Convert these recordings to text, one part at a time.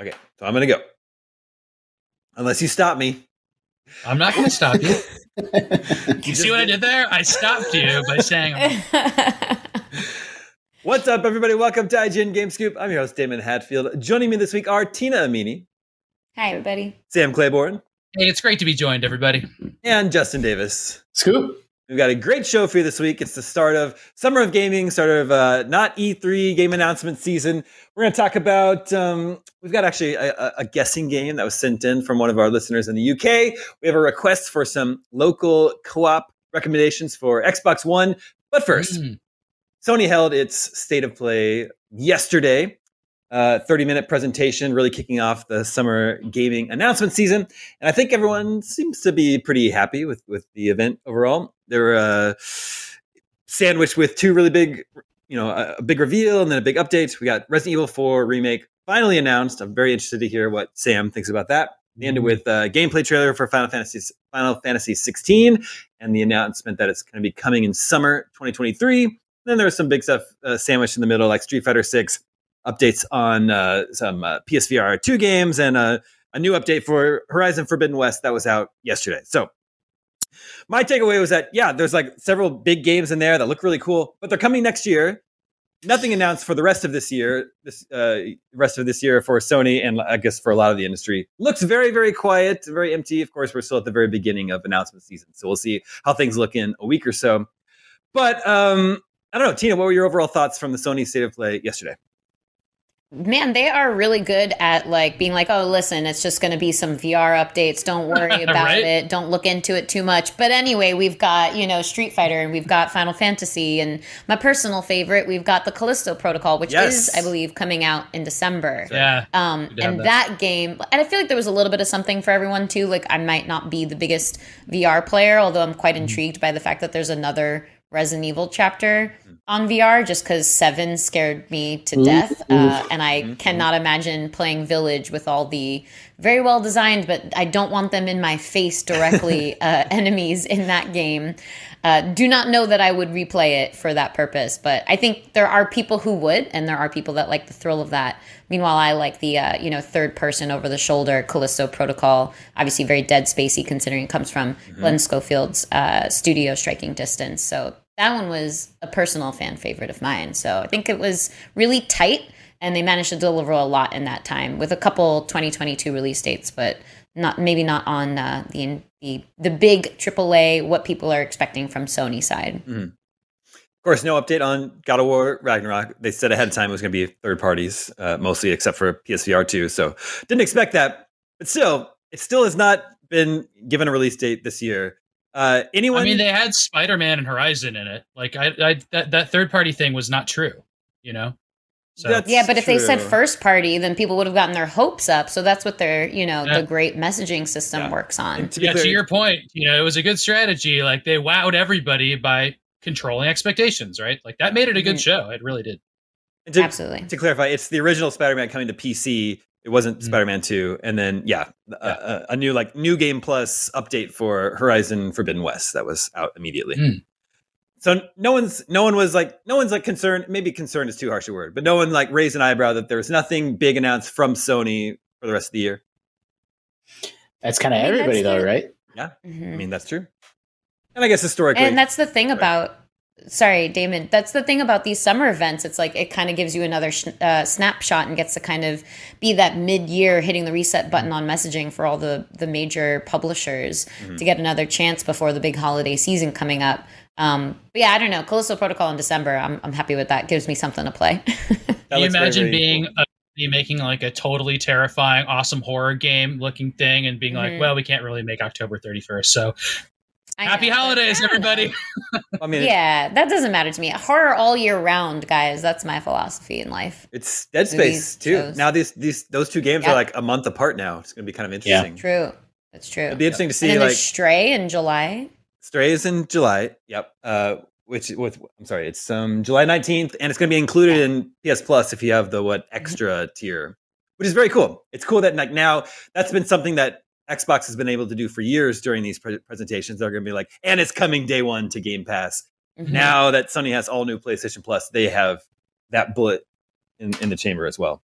Okay, so I'm gonna go. Unless you stop me. I'm not going to stop you. you see what I did there? I stopped you by saying. What's up, everybody? Welcome to IGN Game Scoop. I'm your host, Damon Hatfield. Joining me this week are Tina Amini. Hi, everybody. Sam Claiborne. Hey, it's great to be joined, everybody. And Justin Davis. Scoop. We've got a great show for you this week. It's the start of Summer of Gaming, start of uh, not E3 game announcement season. We're going to talk about, um, we've got actually a, a, guessing game that was sent in from one of our listeners in the UK. We have a request for some local co op recommendations for Xbox One. But first, mm. Sony held its state of play yesterday. Uh, 30 minute presentation, really kicking off the summer gaming announcement season. And I think everyone seems to be pretty happy with, with the event overall. They were uh, sandwiched with two really big, you know, a, big reveal and then a big update. We got Resident Evil 4 remake finally announced. I'm very interested to hear what Sam thinks about that. We ended with a gameplay trailer for Final Fantasy Final Fantasy 16 and the announcement that it's going to be coming in summer 2023. Then there was some big stuff uh, sandwiched in the middle, like Street Fighter 6 updates on uh, some uh, PSVR 2 games and a new update for Horizon Forbidden West that was out yesterday. So, my takeaway was that, yeah, there's like several big games in there that look really cool, but they're coming next year. Nothing announced for the rest of this year, this uh, rest of this year for Sony, and I guess for a lot of the industry. Looks very, very quiet, very empty. Of course, we're still at the very beginning of announcement season, so we'll see how things look in a week or so. But um, I don't know, Tina, what were your overall thoughts from the Sony State of Play yesterday? Man, they are really good at like being like, oh, listen, it's just going to be some VR updates. Don't worry about right? it. Don't look into it too much. But anyway, we've got, you know, Street Fighter and we've got Final Fantasy. And my personal favorite, we've got the Callisto Protocol, which yes. is, I believe, coming out in December. Yeah. Um, and that. that game, and I feel like there was a little bit of something for everyone too. Like, I might not be the biggest VR player, although I'm quite mm-hmm. intrigued by the fact that there's another Resident Evil chapter on VR just because Seven scared me to death. Uh, and I mm-hmm. cannot imagine playing Village with all the very well designed, but I don't want them in my face directly uh, enemies in that game. Uh, do not know that I would replay it for that purpose, but I think there are people who would, and there are people that like the thrill of that. Meanwhile, I like the uh, you know third person over the shoulder Callisto Protocol. Obviously, very Dead Spacey considering it comes from mm-hmm. Glenn Schofield's uh, studio Striking Distance. So that one was a personal fan favorite of mine. So I think it was really tight, and they managed to deliver a lot in that time with a couple 2022 release dates, but not maybe not on uh, the the the big AAA what people are expecting from Sony side. Mm-hmm. Of course, no update on God of War Ragnarok. They said ahead of time it was going to be third parties, uh, mostly except for PSVR 2. So didn't expect that. But still, it still has not been given a release date this year. Uh, anyone? I mean, they had Spider Man and Horizon in it. Like, I, I that that third party thing was not true. You know. So. yeah, but if true. they said first party, then people would have gotten their hopes up. So that's what their, you know, yeah. the great messaging system yeah. works on. To yeah, clear, to your point, you know, it was a good strategy. Like they wowed everybody by controlling expectations, right? Like that made it a good mm-hmm. show. It really did. To, Absolutely. To clarify, it's the original Spider-Man coming to PC it wasn't mm-hmm. Spider-Man 2 and then yeah, yeah. A, a, new like new game plus update for Horizon Forbidden West that was out immediately. Mm. So no one's no one was like no one's like concerned maybe concerned is too harsh a word, but no one like raised an eyebrow that there was nothing big announced from Sony for the rest of the year. That's kind of everybody though, right? Yeah. Mm-hmm. I mean that's true. And I guess historically And that's the thing about sorry, Damon. That's the thing about these summer events. It's like it kind of gives you another sh- uh, snapshot and gets to kind of be that mid-year hitting the reset button on messaging for all the the major publishers mm-hmm. to get another chance before the big holiday season coming up. Um, but yeah, I don't know. Callisto Protocol in December. I'm I'm happy with that. Gives me something to play. Can you imagine very, very being cool. a making like a totally terrifying, awesome horror game looking thing and being mm-hmm. like, well, we can't really make October 31st. So I Happy know, holidays, everybody. I mean, yeah, that doesn't matter to me. Horror all year round, guys. That's my philosophy in life. It's Dead Space Movies, too. Shows. Now these these those two games yep. are like a month apart now. It's going to be kind of interesting. Yeah. True. That's true. It'd be interesting to see and like Stray in July. Stray is in July. Yep. Uh, which with I'm sorry, it's um July 19th, and it's going to be included yeah. in PS Plus if you have the what mm-hmm. extra tier, which is very cool. It's cool that like now that's been something that Xbox has been able to do for years during these pre- presentations. They're going to be like, and it's coming day one to Game Pass. Mm-hmm. Now that Sony has all new PlayStation Plus, they have that bullet in, in the chamber as well.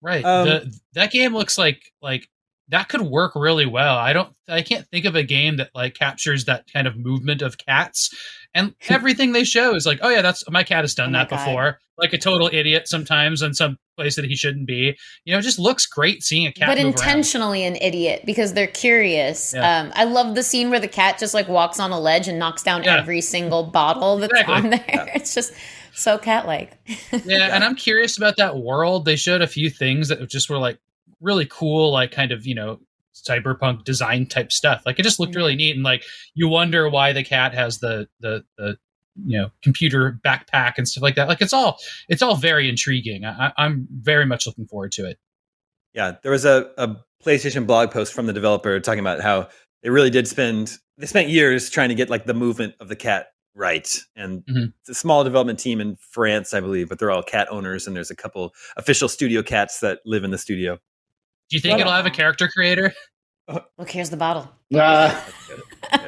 Right. Um, the, that game looks like like that could work really well. I don't I can't think of a game that like captures that kind of movement of cats. And everything they show is like, oh yeah, that's my cat has done oh that before. Like a total idiot sometimes in some place that he shouldn't be. You know, it just looks great seeing a cat. But intentionally around. an idiot because they're curious. Yeah. Um, I love the scene where the cat just like walks on a ledge and knocks down yeah. every single bottle that's exactly. on there. Yeah. It's just so cat like. yeah, and I'm curious about that world. They showed a few things that just were like really cool, like kind of, you know, cyberpunk design type stuff. Like it just looked really neat and like you wonder why the cat has the the the you know computer backpack and stuff like that. Like it's all it's all very intriguing. I, I'm very much looking forward to it. Yeah, there was a, a PlayStation blog post from the developer talking about how they really did spend they spent years trying to get like the movement of the cat right. And mm-hmm. it's a small development team in France, I believe, but they're all cat owners, and there's a couple official studio cats that live in the studio. Do you think well, it'll have a character creator? Look, here's the bottle. Uh.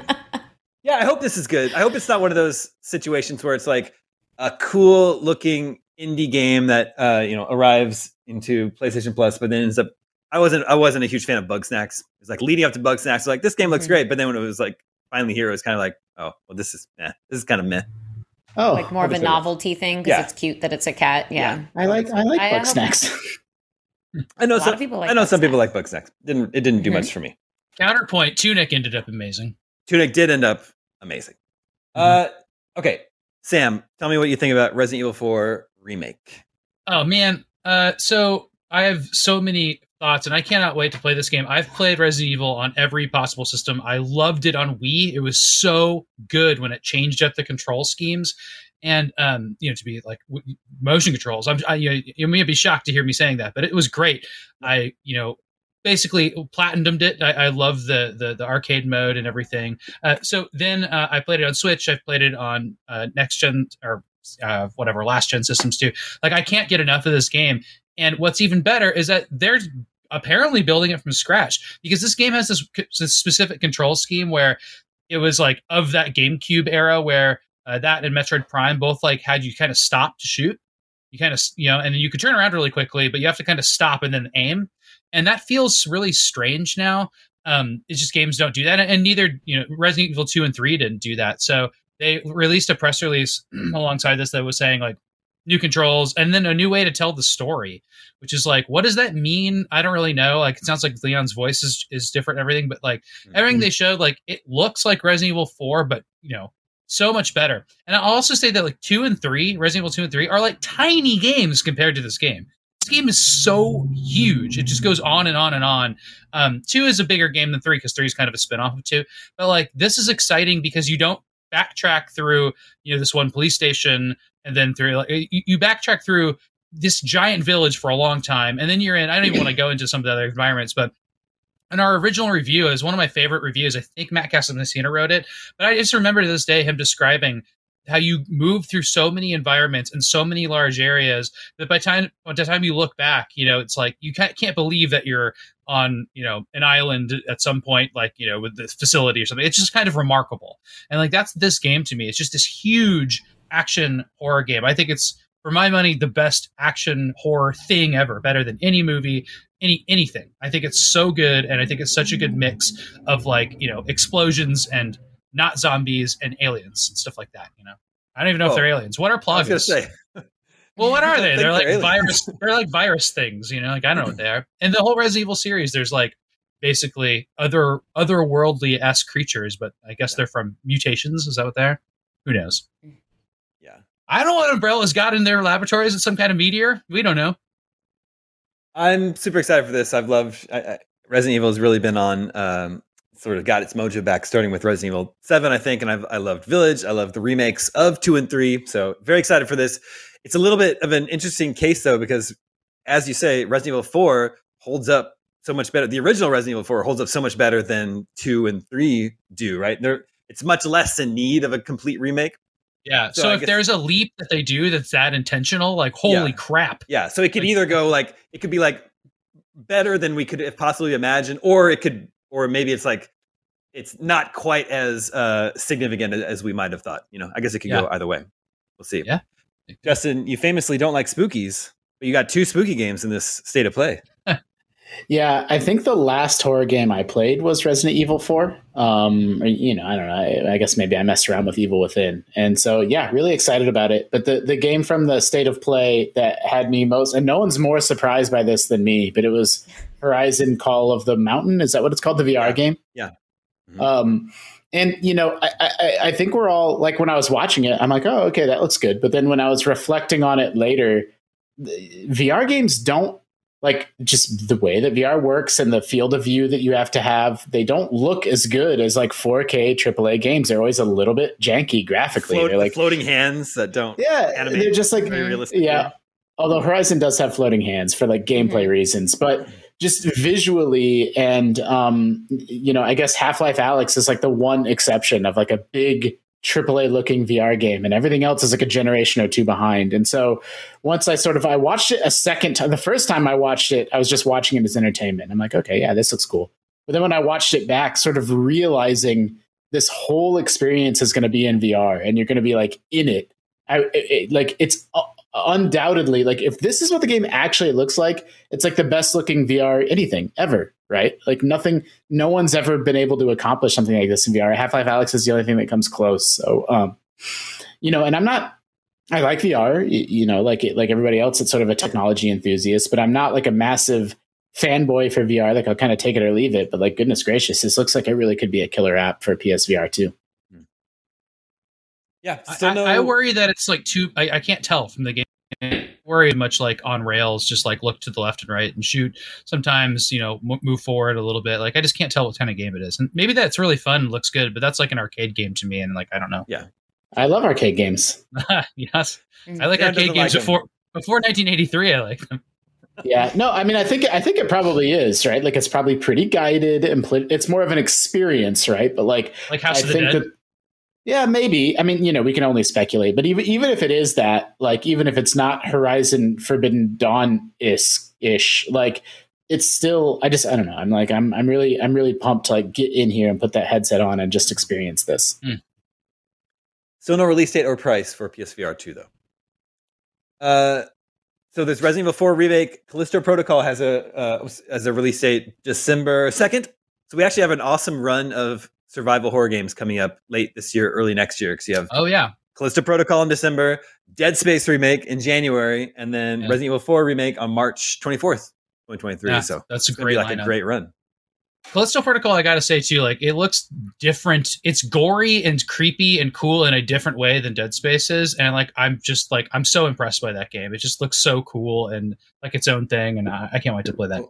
yeah, I hope this is good. I hope it's not one of those situations where it's like a cool looking indie game that uh, you know arrives into PlayStation Plus, but then ends up. I wasn't. I wasn't a huge fan of Bugsnax. It was like leading up to Bug Bugsnax. Like this game looks mm-hmm. great, but then when it was like finally here, it was kind of like, oh, well, this is meh. This is kind of meh. Oh, like more of a novelty thing because yeah. it's cute that it's a cat. Yeah, yeah. I like I like Bugsnax. I know some people. Like I know some people like Bugsnax. Didn't it? Didn't do mm-hmm. much for me. Counterpoint: Tunic ended up amazing. Tunic did end up amazing. Mm-hmm. Uh, okay, Sam, tell me what you think about Resident Evil 4 remake. Oh man, uh, so I have so many thoughts, and I cannot wait to play this game. I've played Resident Evil on every possible system. I loved it on Wii. It was so good when it changed up the control schemes, and um, you know, to be like w- motion controls. I'm, I, you, you may be shocked to hear me saying that, but it was great. I, you know, basically platinumed it. I, I love the, the, the arcade mode and everything. Uh, so then uh, I played it on Switch. I've played it on uh, next gen or uh, whatever last gen systems too. Like I can't get enough of this game. And what's even better is that they're apparently building it from scratch because this game has this, this specific control scheme where it was like of that GameCube era where uh, that and Metroid Prime both like had you kind of stop to shoot. You kind of you know, and you could turn around really quickly, but you have to kind of stop and then aim, and that feels really strange now. Um, it's just games don't do that, and neither you know Resident Evil two and three didn't do that. So they released a press release alongside this that was saying like new controls and then a new way to tell the story which is like what does that mean i don't really know like it sounds like leon's voice is, is different and everything but like mm-hmm. everything they showed like it looks like resident evil 4 but you know so much better. And I'll also say that like two and three, Resident Evil two and three, are like tiny games compared to this game. This game is so huge; it just goes on and on and on. Um, two is a bigger game than three because three is kind of a spinoff of two. But like this is exciting because you don't backtrack through you know this one police station and then through like you, you backtrack through this giant village for a long time and then you're in i don't even want to go into some of the other environments but in our original review is one of my favorite reviews. I think Matt Casamassina wrote it, but I just remember to this day him describing how you move through so many environments and so many large areas that by time by the time you look back, you know, it's like you can't, can't believe that you're on, you know, an island at some point, like, you know, with the facility or something. It's just kind of remarkable. And like that's this game to me. It's just this huge action horror game. I think it's for my money the best action horror thing ever better than any movie any anything. I think it's so good, and I think it's such a good mix of like you know explosions and not zombies and aliens and stuff like that. You know, I don't even know oh, if they're aliens. What are say. well, what are they? They're like they're virus. They're like virus things. You know, like I don't know what they are. And the whole Resident Evil series, there's like basically other otherworldly s creatures, but I guess yeah. they're from mutations. Is that what they're? Who knows? Yeah. I don't know what Umbrella's got in their laboratories. It's some kind of meteor. We don't know. I'm super excited for this. I've loved I, I, Resident Evil has really been on um, sort of got its mojo back, starting with Resident Evil Seven, I think, and I've, I loved Village. I love the remakes of two and three. So very excited for this. It's a little bit of an interesting case though, because as you say, Resident Evil Four holds up so much better. The original Resident Evil Four holds up so much better than two and three do. Right? There, it's much less in need of a complete remake. Yeah. So, so if guess, there's a leap that they do that's that intentional, like holy yeah. crap. Yeah. So it could like, either go like it could be like better than we could possibly imagine, or it could, or maybe it's like it's not quite as uh, significant as we might have thought. You know, I guess it could yeah. go either way. We'll see. Yeah. Justin, you famously don't like spookies. But you got two spooky games in this state of play. Yeah, I think the last horror game I played was Resident Evil 4. Um, you know, I don't know. I, I, guess maybe I messed around with Evil Within. And so, yeah, really excited about it. But the, the game from the state of play that had me most, and no one's more surprised by this than me, but it was Horizon Call of the Mountain. Is that what it's called? The VR yeah. game? Yeah. Mm-hmm. Um, and you know, I, I, I think we're all like when I was watching it, I'm like, oh, okay, that looks good. But then when I was reflecting on it later, VR games don't like just the way that VR works and the field of view that you have to have, they don't look as good as like 4K AAA games. They're always a little bit janky graphically. Float, they're like floating hands that don't. Yeah, animate they're just like very realistic. Yeah, although Horizon does have floating hands for like gameplay mm-hmm. reasons, but just visually and um, you know, I guess Half Life Alyx is like the one exception of like a big AAA looking VR game, and everything else is like a generation or two behind. And so once I sort of I watched it a second time, the first time I watched it, I was just watching it as entertainment. I'm like, okay, yeah, this looks cool. But then when I watched it back, sort of realizing this whole experience is going to be in VR, and you're going to be like in it. I it, like it's undoubtedly like if this is what the game actually looks like, it's like the best looking VR anything ever right? Like nothing, no one's ever been able to accomplish something like this in VR. Half Life Alyx is the only thing that comes close. So, um, you know, and I'm not, I like VR, you, know, like like everybody else, it's sort of a technology enthusiast, but I'm not like a massive fanboy for VR. Like I'll kind of take it or leave it. But like, goodness gracious, this looks like it really could be a killer app for PSVR too. Yeah, I, no- I, worry that it's like too. I, I can't tell from the game worry much like on rails, just like look to the left and right and shoot. Sometimes, you know, m- move forward a little bit. Like I just can't tell what kind of game it is. And maybe that's really fun, and looks good, but that's like an arcade game to me. And like, I don't know. Yeah. I love arcade games. yes. I like arcade games like before, before 1983. I like them. yeah no i mean i think i think it probably is right like it's probably pretty guided and pl- it's more of an experience right but like like house I of the think Dead? that yeah, maybe. I mean, you know, we can only speculate, but even even if it is that, like, even if it's not Horizon Forbidden Dawn ish, ish, like, it's still. I just, I don't know. I'm like, I'm, I'm really, I'm really pumped to like get in here and put that headset on and just experience this. Mm. Still no release date or price for PSVR two though. Uh, so this Resident Evil 4 remake, Callisto Protocol has a uh, as a release date December second. So we actually have an awesome run of survival horror games coming up late this year, early next year. Because you have oh yeah, Callisto Protocol in December, Dead Space remake in January, and then yeah. Resident Evil 4 remake on March 24th, 2023. Yeah, so that's a great like lineup. a great run. Callisto Protocol, I gotta say too, like it looks different. It's gory and creepy and cool in a different way than Dead Space is, and like I'm just like I'm so impressed by that game. It just looks so cool and like its own thing, and I, I can't wait to play that.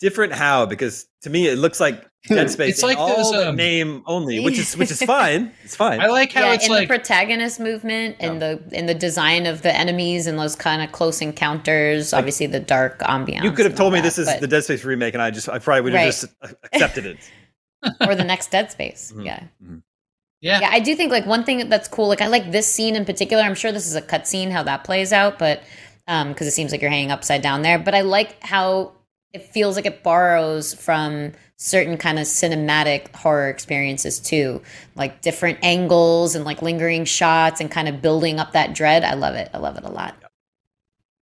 Different how? Because to me, it looks like Dead Space. It's like all those, um, name only, which is which is fine. It's fine. I like how yeah, it's in like the protagonist movement and the in the design of the enemies and those kind of close encounters. Like, obviously, the dark ambiance. You could have told me that, this is the Dead Space remake, and I just I probably would have right. just accepted it. or the next Dead Space. Mm-hmm. Yeah. Mm-hmm. Yeah. Yeah, I do think like one thing that's cool. Like I like this scene in particular. I'm sure this is a cutscene how that plays out, but um because it seems like you're hanging upside down there. But I like how it feels like it borrows from certain kind of cinematic horror experiences too like different angles and like lingering shots and kind of building up that dread. I love it. I love it a lot.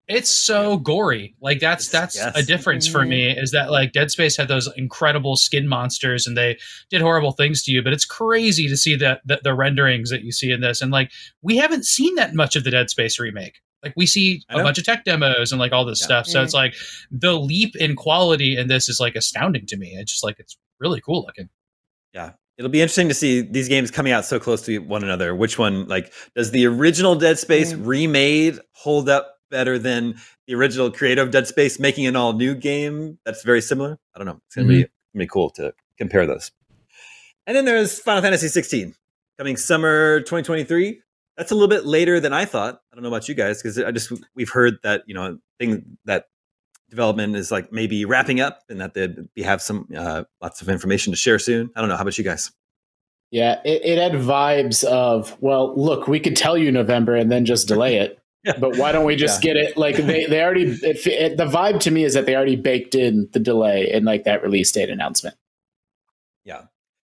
It's so gory. Like that's that's yes. a difference for me mm-hmm. is that like dead space had those incredible skin monsters and they did horrible things to you but it's crazy to see that the, the renderings that you see in this. And like we haven't seen that much of the dead space remake like we see a bunch of tech demos and like all this yeah. stuff. So it's like the leap in quality in this is like astounding to me. It's just like it's really cool looking. Yeah. It'll be interesting to see these games coming out so close to one another. Which one like does the original Dead Space mm. remade hold up better than the original creative Dead Space making an all new game that's very similar? I don't know. It's gonna mm-hmm. be gonna be cool to compare those. And then there's Final Fantasy 16 coming summer 2023 that's a little bit later than I thought. I don't know about you guys because I just we've heard that you know thing that development is like maybe wrapping up and that they have some uh, lots of information to share soon. I don't know. How about you guys? Yeah, it, it had vibes of well, look, we could tell you November and then just delay it. yeah. But why don't we just yeah. get it? Like they, they already it, it, the vibe to me is that they already baked in the delay in like that release date announcement. Yeah.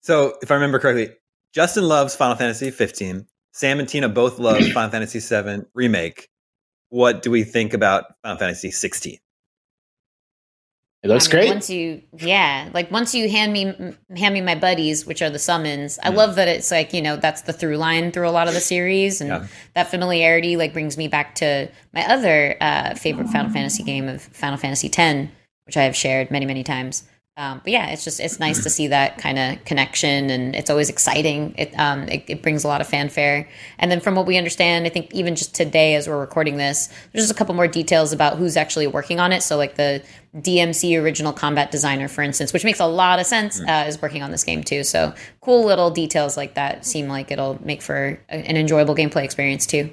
So if I remember correctly, Justin loves Final Fantasy 15. Sam and Tina both love Final Fantasy VII remake. what do we think about Final Fantasy 16? It looks I mean, great. Once you, yeah, like once you hand me hand me my buddies, which are the summons. I love that it's like you know that's the through line through a lot of the series, and Yeah. that familiarity like brings me back to my other uh, favorite Final Fantasy game of Final Fantasy X, which I have shared many many times. Um, but yeah, it's just it's nice to see that kind of connection, and it's always exciting. It, um, it it brings a lot of fanfare. And then from what we understand, I think even just today as we're recording this, there's just a couple more details about who's actually working on it. So like the DMC original combat designer, for instance, which makes a lot of sense, uh, is working on this game too. So cool little details like that seem like it'll make for an enjoyable gameplay experience too.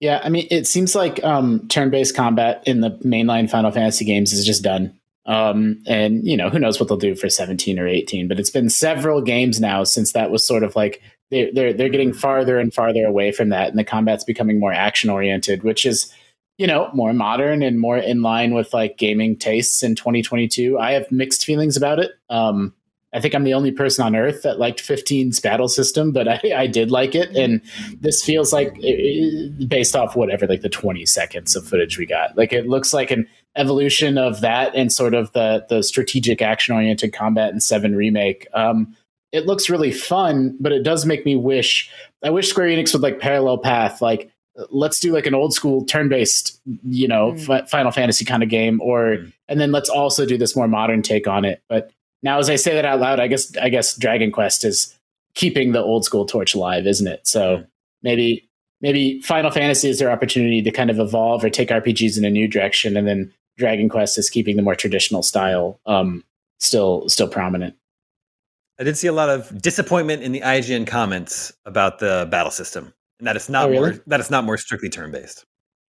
Yeah, I mean, it seems like um, turn-based combat in the mainline Final Fantasy games is just done. Um, and you know, who knows what they'll do for 17 or 18? But it's been several games now since that was sort of like they're they're, they're getting farther and farther away from that, and the combat's becoming more action-oriented, which is you know more modern and more in line with like gaming tastes in 2022. I have mixed feelings about it. Um, I think I'm the only person on earth that liked 15's battle system, but I, I did like it. And this feels like, eh, based off whatever, like the 20 seconds of footage we got, like it looks like an evolution of that and sort of the the strategic action oriented combat in Seven remake. Um, it looks really fun, but it does make me wish. I wish Square Enix would like parallel path, like let's do like an old school turn based, you know, Mm. fi- Final Fantasy kind of game, or Mm. and then let's also do this more modern take on it. But now, as I say that out loud, I guess I guess Dragon Quest is keeping the old school torch alive, isn't it? So maybe maybe Final Fantasy is their opportunity to kind of evolve or take RPGs in a new direction, and then Dragon Quest is keeping the more traditional style um, still still prominent. I did see a lot of disappointment in the IGN comments about the battle system, and that it's not Oh, really? more that it's not more strictly turn based.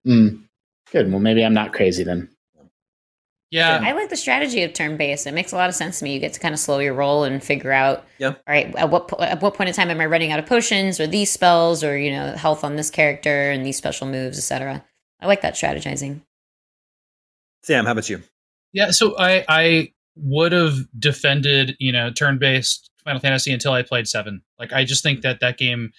Mm. Good. Well, maybe I'm not crazy then. Yeah, I like the strategy of turn based. It makes a lot of sense to me. You get to kind of slow your roll and figure out, Yeah. all right, at what po- at what point in time am I running out of potions or these spells or you know health on this character and these special moves, etc. I like that strategizing. Sam, how about you? Yeah, so I I would have defended you know turn based Final Fantasy until I played seven. Like I just think that that game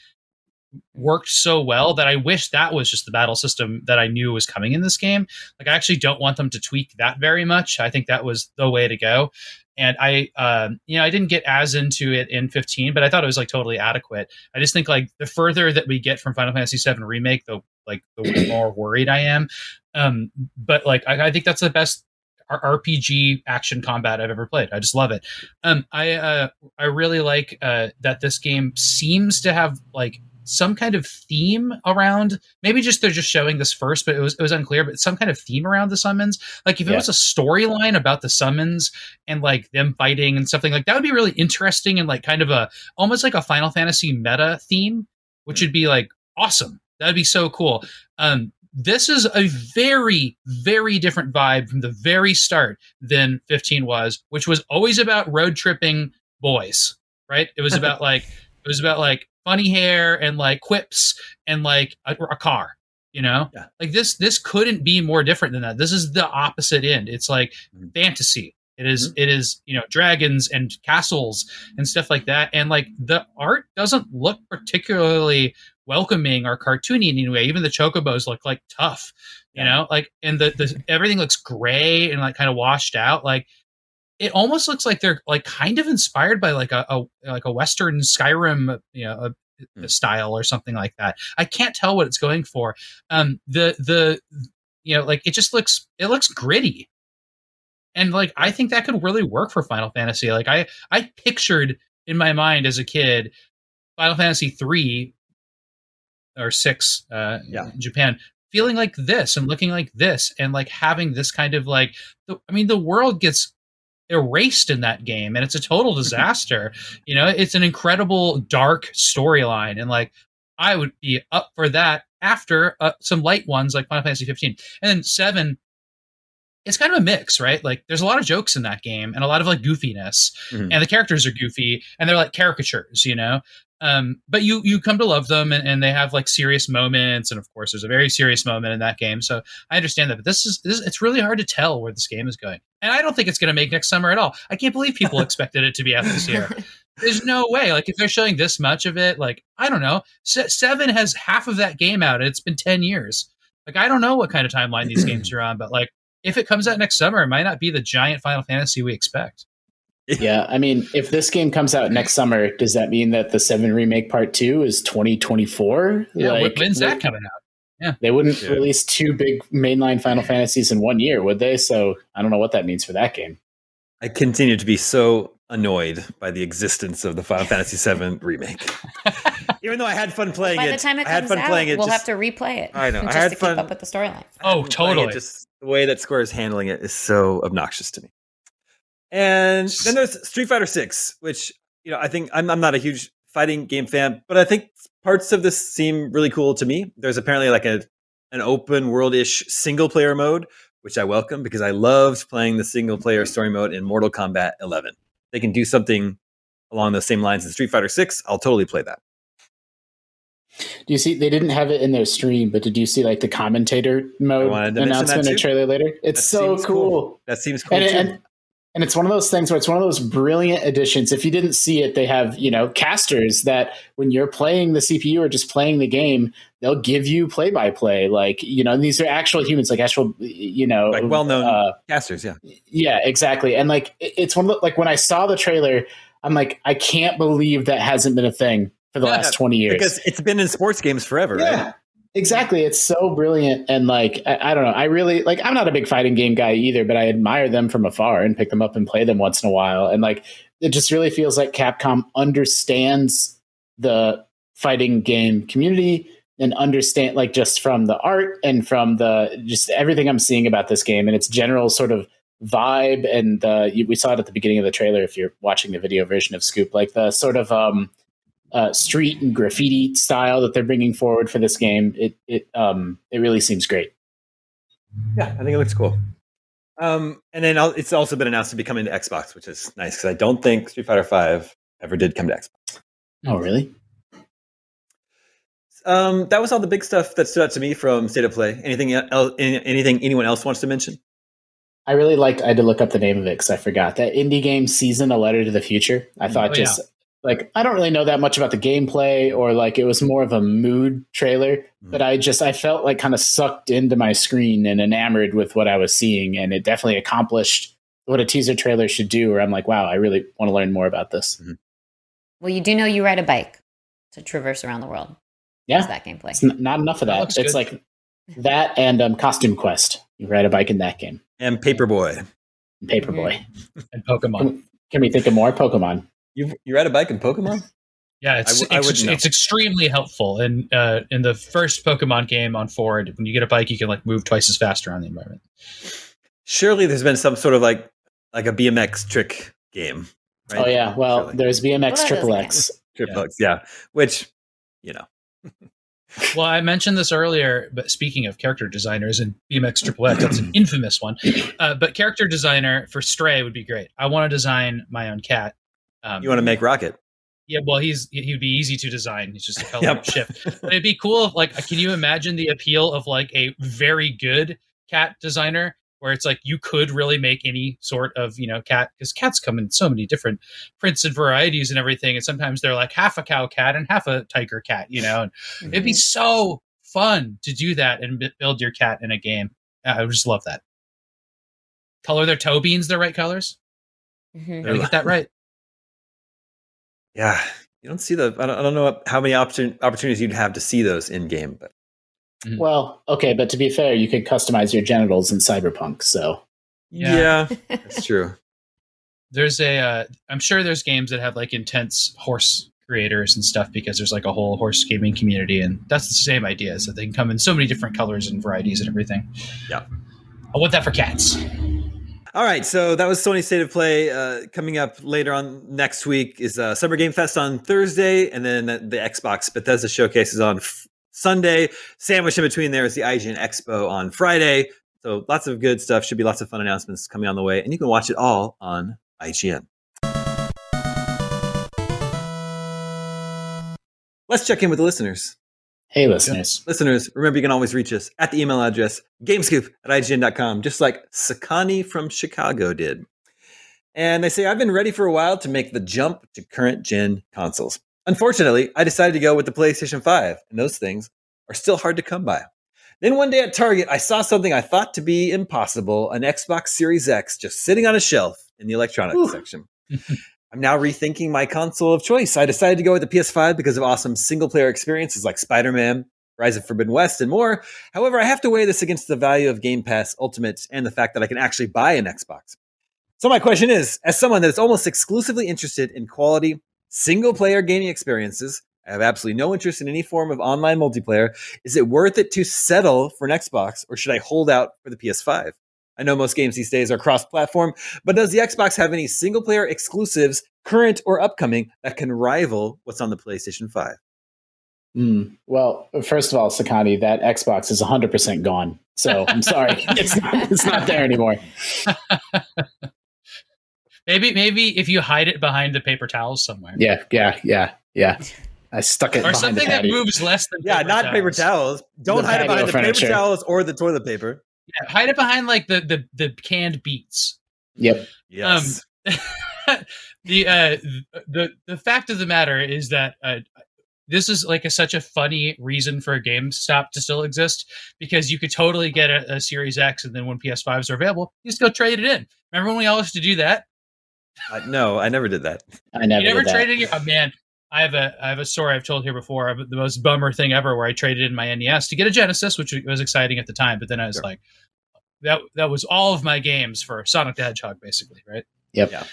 worked so well that I wish that was just the battle system that I knew was coming in this game. Like I actually don't want them to tweak that very much. I think that was the way to go. And I, um, you know, I didn't get as into it in 15, but I thought it was like totally adequate. I just think like the further that we get from Final Fantasy VII remake, the like the more worried I am. Um, but like I, I think that's the best RPG action combat I've ever played. I just love it. Um, I uh, I really like uh, that this game seems to have like some kind of theme around. Maybe just they're just showing this first, but it was it was unclear. But some kind of theme around the summons. Like if it Yeah. was a storyline about the summons and like them fighting and something like that would be really interesting and like kind of a almost like a Final Fantasy meta theme, which would be like awesome. That'd be so cool. Um, this is a very, very different vibe from the very start than 15 was, which was always about road tripping boys, right? It was about like, it was about like funny hair and like quips and like a, a car, you know? Yeah. Like this, this couldn't be more different than that. This is the opposite end. It's like Mhm. fantasy. It is- it is, you know, dragons and castles and stuff like that. And like the art doesn't look particularly welcoming or cartoony in any way. Even the chocobos look like tough, you Yeah. know, like and the, the everything looks gray and like kind of washed out. Like it almost looks like they're like kind of inspired by like a, a like a Western Skyrim, you know, a, Hmm. style or something like that. I can't tell what it's going for. Um, the the you know, like it just looks it looks gritty. And like I think that could really work for Final Fantasy. Like I I pictured in my mind as a kid Final Fantasy 3 or 6 uh Yeah. in Japan feeling like this and looking like this and like having this kind of like the, I mean the world gets erased in that game and it's a total disaster. you know, it's an incredible dark storyline and like I would be up for that after uh, some light ones like Final Fantasy 15. And then 7 it's kind of a mix, right? Like there's a lot of jokes in that game and a lot of like goofiness Mhm. and the characters are goofy and they're like caricatures, you know. Um, but you you come to love them and, and they have like serious moments and of course there's a very serious moment in that game. So I understand that, but this is this it's really hard to tell where this game is going. And I don't think it's going to make next summer at all. I can't believe people expected it to be out this year. There's no way. Like if they're showing this much of it, like I don't know, Se- seven has half of that game out. And it's been ten years. Like I don't know what kind of timeline these games are on, but like if it comes out next summer, it might not be the giant Final Fantasy we expect. Yeah, I mean, if this game comes out next summer, does that mean that the Seven Remake Part Two is 2024? Yeah, like, when's that coming out? Yeah, they wouldn't yeah. release two big mainline Final Fantasies in one year, would they? So I don't know what that means for that game. I continue to be so annoyed by the existence of the Final Fantasy VII remake. Even though I had fun playing By it, the time it I had comes fun out, playing it. we'll just, have to replay it. I know. Just I had to fun. keep up with the storyline. Oh, totally. Just the way that Square is handling it is so obnoxious to me. And then there's Street Fighter Six, which you know I think I'm, I'm not a huge fighting game fan, but I think parts of this seem really cool to me. There's apparently like a an open world ish single player mode, which I welcome because I loved playing the single player story mode in Mortal Kombat 11. They can do something along those same lines in Street Fighter 6. I'll totally play that. Do you see? They didn't have it in their stream, but did you see like the commentator mode announcement in trailer later? It's that so cool. cool. That seems cool. And, and, and it's one of those things where it's one of those brilliant additions. If you didn't see it, they have, you know, casters that when you're playing the CPU or just playing the game, they'll give you play by play. Like, you know, these are actual humans, like actual, you know, like well known uh, casters. Yeah. Yeah, exactly. And like, it's one of the, like when I saw the trailer, I'm like, I can't believe that hasn't been a thing for the yeah, last 20 years. Because it's been in sports games forever, yeah. right? Exactly. It's so brilliant. And like, I, I, don't know. I really like, I'm not a big fighting game guy either, but I admire them from afar and pick them up and play them once in a while. And like, it just really feels like Capcom understands the fighting game community and understand like just from the art and from the just everything I'm seeing about this game and its general sort of vibe. And uh, we saw it at the beginning of the trailer. If you're watching the video version of Scoop, like the sort of, um, uh, street and graffiti style that they're bringing forward for this game. It it um it really seems great. Yeah, I think it looks cool. Um, and then it's also been announced to be coming to Xbox, which is nice because I don't think Street Fighter Five ever did come to Xbox. Oh, really? Um, that was all the big stuff that stood out to me from State of Play. Anything else? Anything anyone else wants to mention? I really liked. I had to look up the name of it because I forgot that indie game season, a letter to the future. I thought oh, just like I don't really know that much about the gameplay or like it was more of a mood trailer, mm-hmm. but I just I felt like kind of sucked into my screen and enamored with what I was seeing and it definitely accomplished what a teaser trailer should do where I'm like, wow, I really want to learn more about this. Mm-hmm. Well, you do know you ride a bike to traverse around the world. Yeah. that gameplay. It's not enough of that. that it's good. like that and um, Costume Quest. You ride a bike in that game. And Paperboy. Paperboy. Mm-hmm. And Pokemon. Can, can we think of more Pokemon? You you ride a bike in Pokemon? Yeah, it's I, I it's extremely helpful. And uh, in the first Pokemon game on Ford, when you get a bike, you can like move twice as fast around the environment. Surely, there's been some sort of like like a BMX trick game. Right? Oh yeah, well, Surely. there's BMX well, Triple X. Triple yeah. X, yeah. Which, you know. well, I mentioned this earlier, but speaking of character designers and BMX Triple X, that's an infamous one. Uh, but character designer for Stray would be great. I want to design my own cat um, you want to make Rocket? Yeah, well, he's he'd be easy to design. He's just a color yep. ship. But it'd be cool if, like, can you imagine the appeal of like a very good cat designer, where it's like you could really make any sort of you know cat because cats come in so many different prints and varieties and everything, and sometimes they're like half a cow cat and half a tiger cat, you know. And mm-hmm. it'd be so fun to do that and build your cat in a game. I would just love that. Color their toe beans the right colors. Mm-hmm. Gotta get that right yeah, you don't see the. I don't, I don't know how many opportunities you'd have to see those in game, but mm-hmm. well, okay, but to be fair, you could customize your genitals in Cyberpunk, so yeah, yeah that's true. There's a. Uh, I'm sure there's games that have like intense horse creators and stuff because there's like a whole horse gaming community, and that's the same idea. So they can come in so many different colors and varieties and everything. Yeah, I want that for cats. All right, so that was Sony State of Play. Uh, coming up later on next week is uh, Summer Game Fest on Thursday, and then the Xbox Bethesda Showcase is on f- Sunday. Sandwiched in between there is the IGN Expo on Friday. So lots of good stuff. Should be lots of fun announcements coming on the way, and you can watch it all on IGN. Let's check in with the listeners. Hey, listeners. Listeners, remember you can always reach us at the email address gamescoop at IGN.com, just like Sakani from Chicago did. And they say, I've been ready for a while to make the jump to current gen consoles. Unfortunately, I decided to go with the PlayStation 5, and those things are still hard to come by. Then one day at Target, I saw something I thought to be impossible an Xbox Series X just sitting on a shelf in the electronics Ooh. section. I'm now rethinking my console of choice. I decided to go with the PS5 because of awesome single player experiences like Spider Man, Horizon Forbidden West, and more. However, I have to weigh this against the value of Game Pass Ultimate and the fact that I can actually buy an Xbox. So, my question is as someone that is almost exclusively interested in quality single player gaming experiences, I have absolutely no interest in any form of online multiplayer. Is it worth it to settle for an Xbox or should I hold out for the PS5? I know most games these days are cross platform, but does the Xbox have any single player exclusives, current or upcoming, that can rival what's on the PlayStation 5? Mm, well, first of all, Sakani, that Xbox is 100% gone. So I'm sorry. it's, not, it's not there anymore. maybe, maybe if you hide it behind the paper towels somewhere. Yeah, yeah, yeah, yeah. I stuck it or something that moves less than yeah, not towels. paper towels. Don't the hide it behind the paper towels or the toilet paper. Yeah, hide it behind like the the the canned beets. Yep. Yes. Um, the uh the the fact of the matter is that uh, this is like a, such a funny reason for a GameStop to still exist because you could totally get a, a Series X and then when PS5s are available, you just go trade it in. Remember when we all used to do that? Uh, no, I never did that. I never. You never traded your oh, man. I have a I have a story I've told here before of the most bummer thing ever where I traded in my NES to get a Genesis, which was exciting at the time, but then I was sure. like, that that was all of my games for Sonic the Hedgehog, basically, right? Yep. Yeah.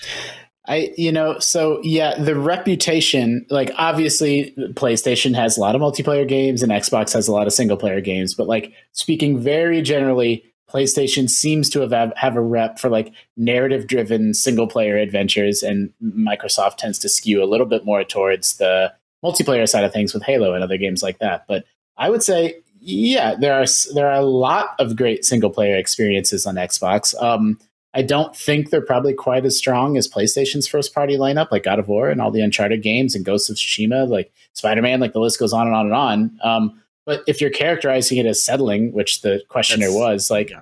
I, you know, so yeah, the reputation, like obviously PlayStation has a lot of multiplayer games and Xbox has a lot of single player games, but like speaking very generally, PlayStation seems to have have a rep for like narrative driven single player adventures, and Microsoft tends to skew a little bit more towards the multiplayer side of things with Halo and other games like that. But I would say, yeah, there are there are a lot of great single player experiences on Xbox. Um, I don't think they're probably quite as strong as PlayStation's first party lineup, like God of War and all the Uncharted games and Ghosts of Tsushima, like Spider Man, like the list goes on and on and on. Um, but if you're characterizing it as settling, which the questioner That's, was, like, yeah.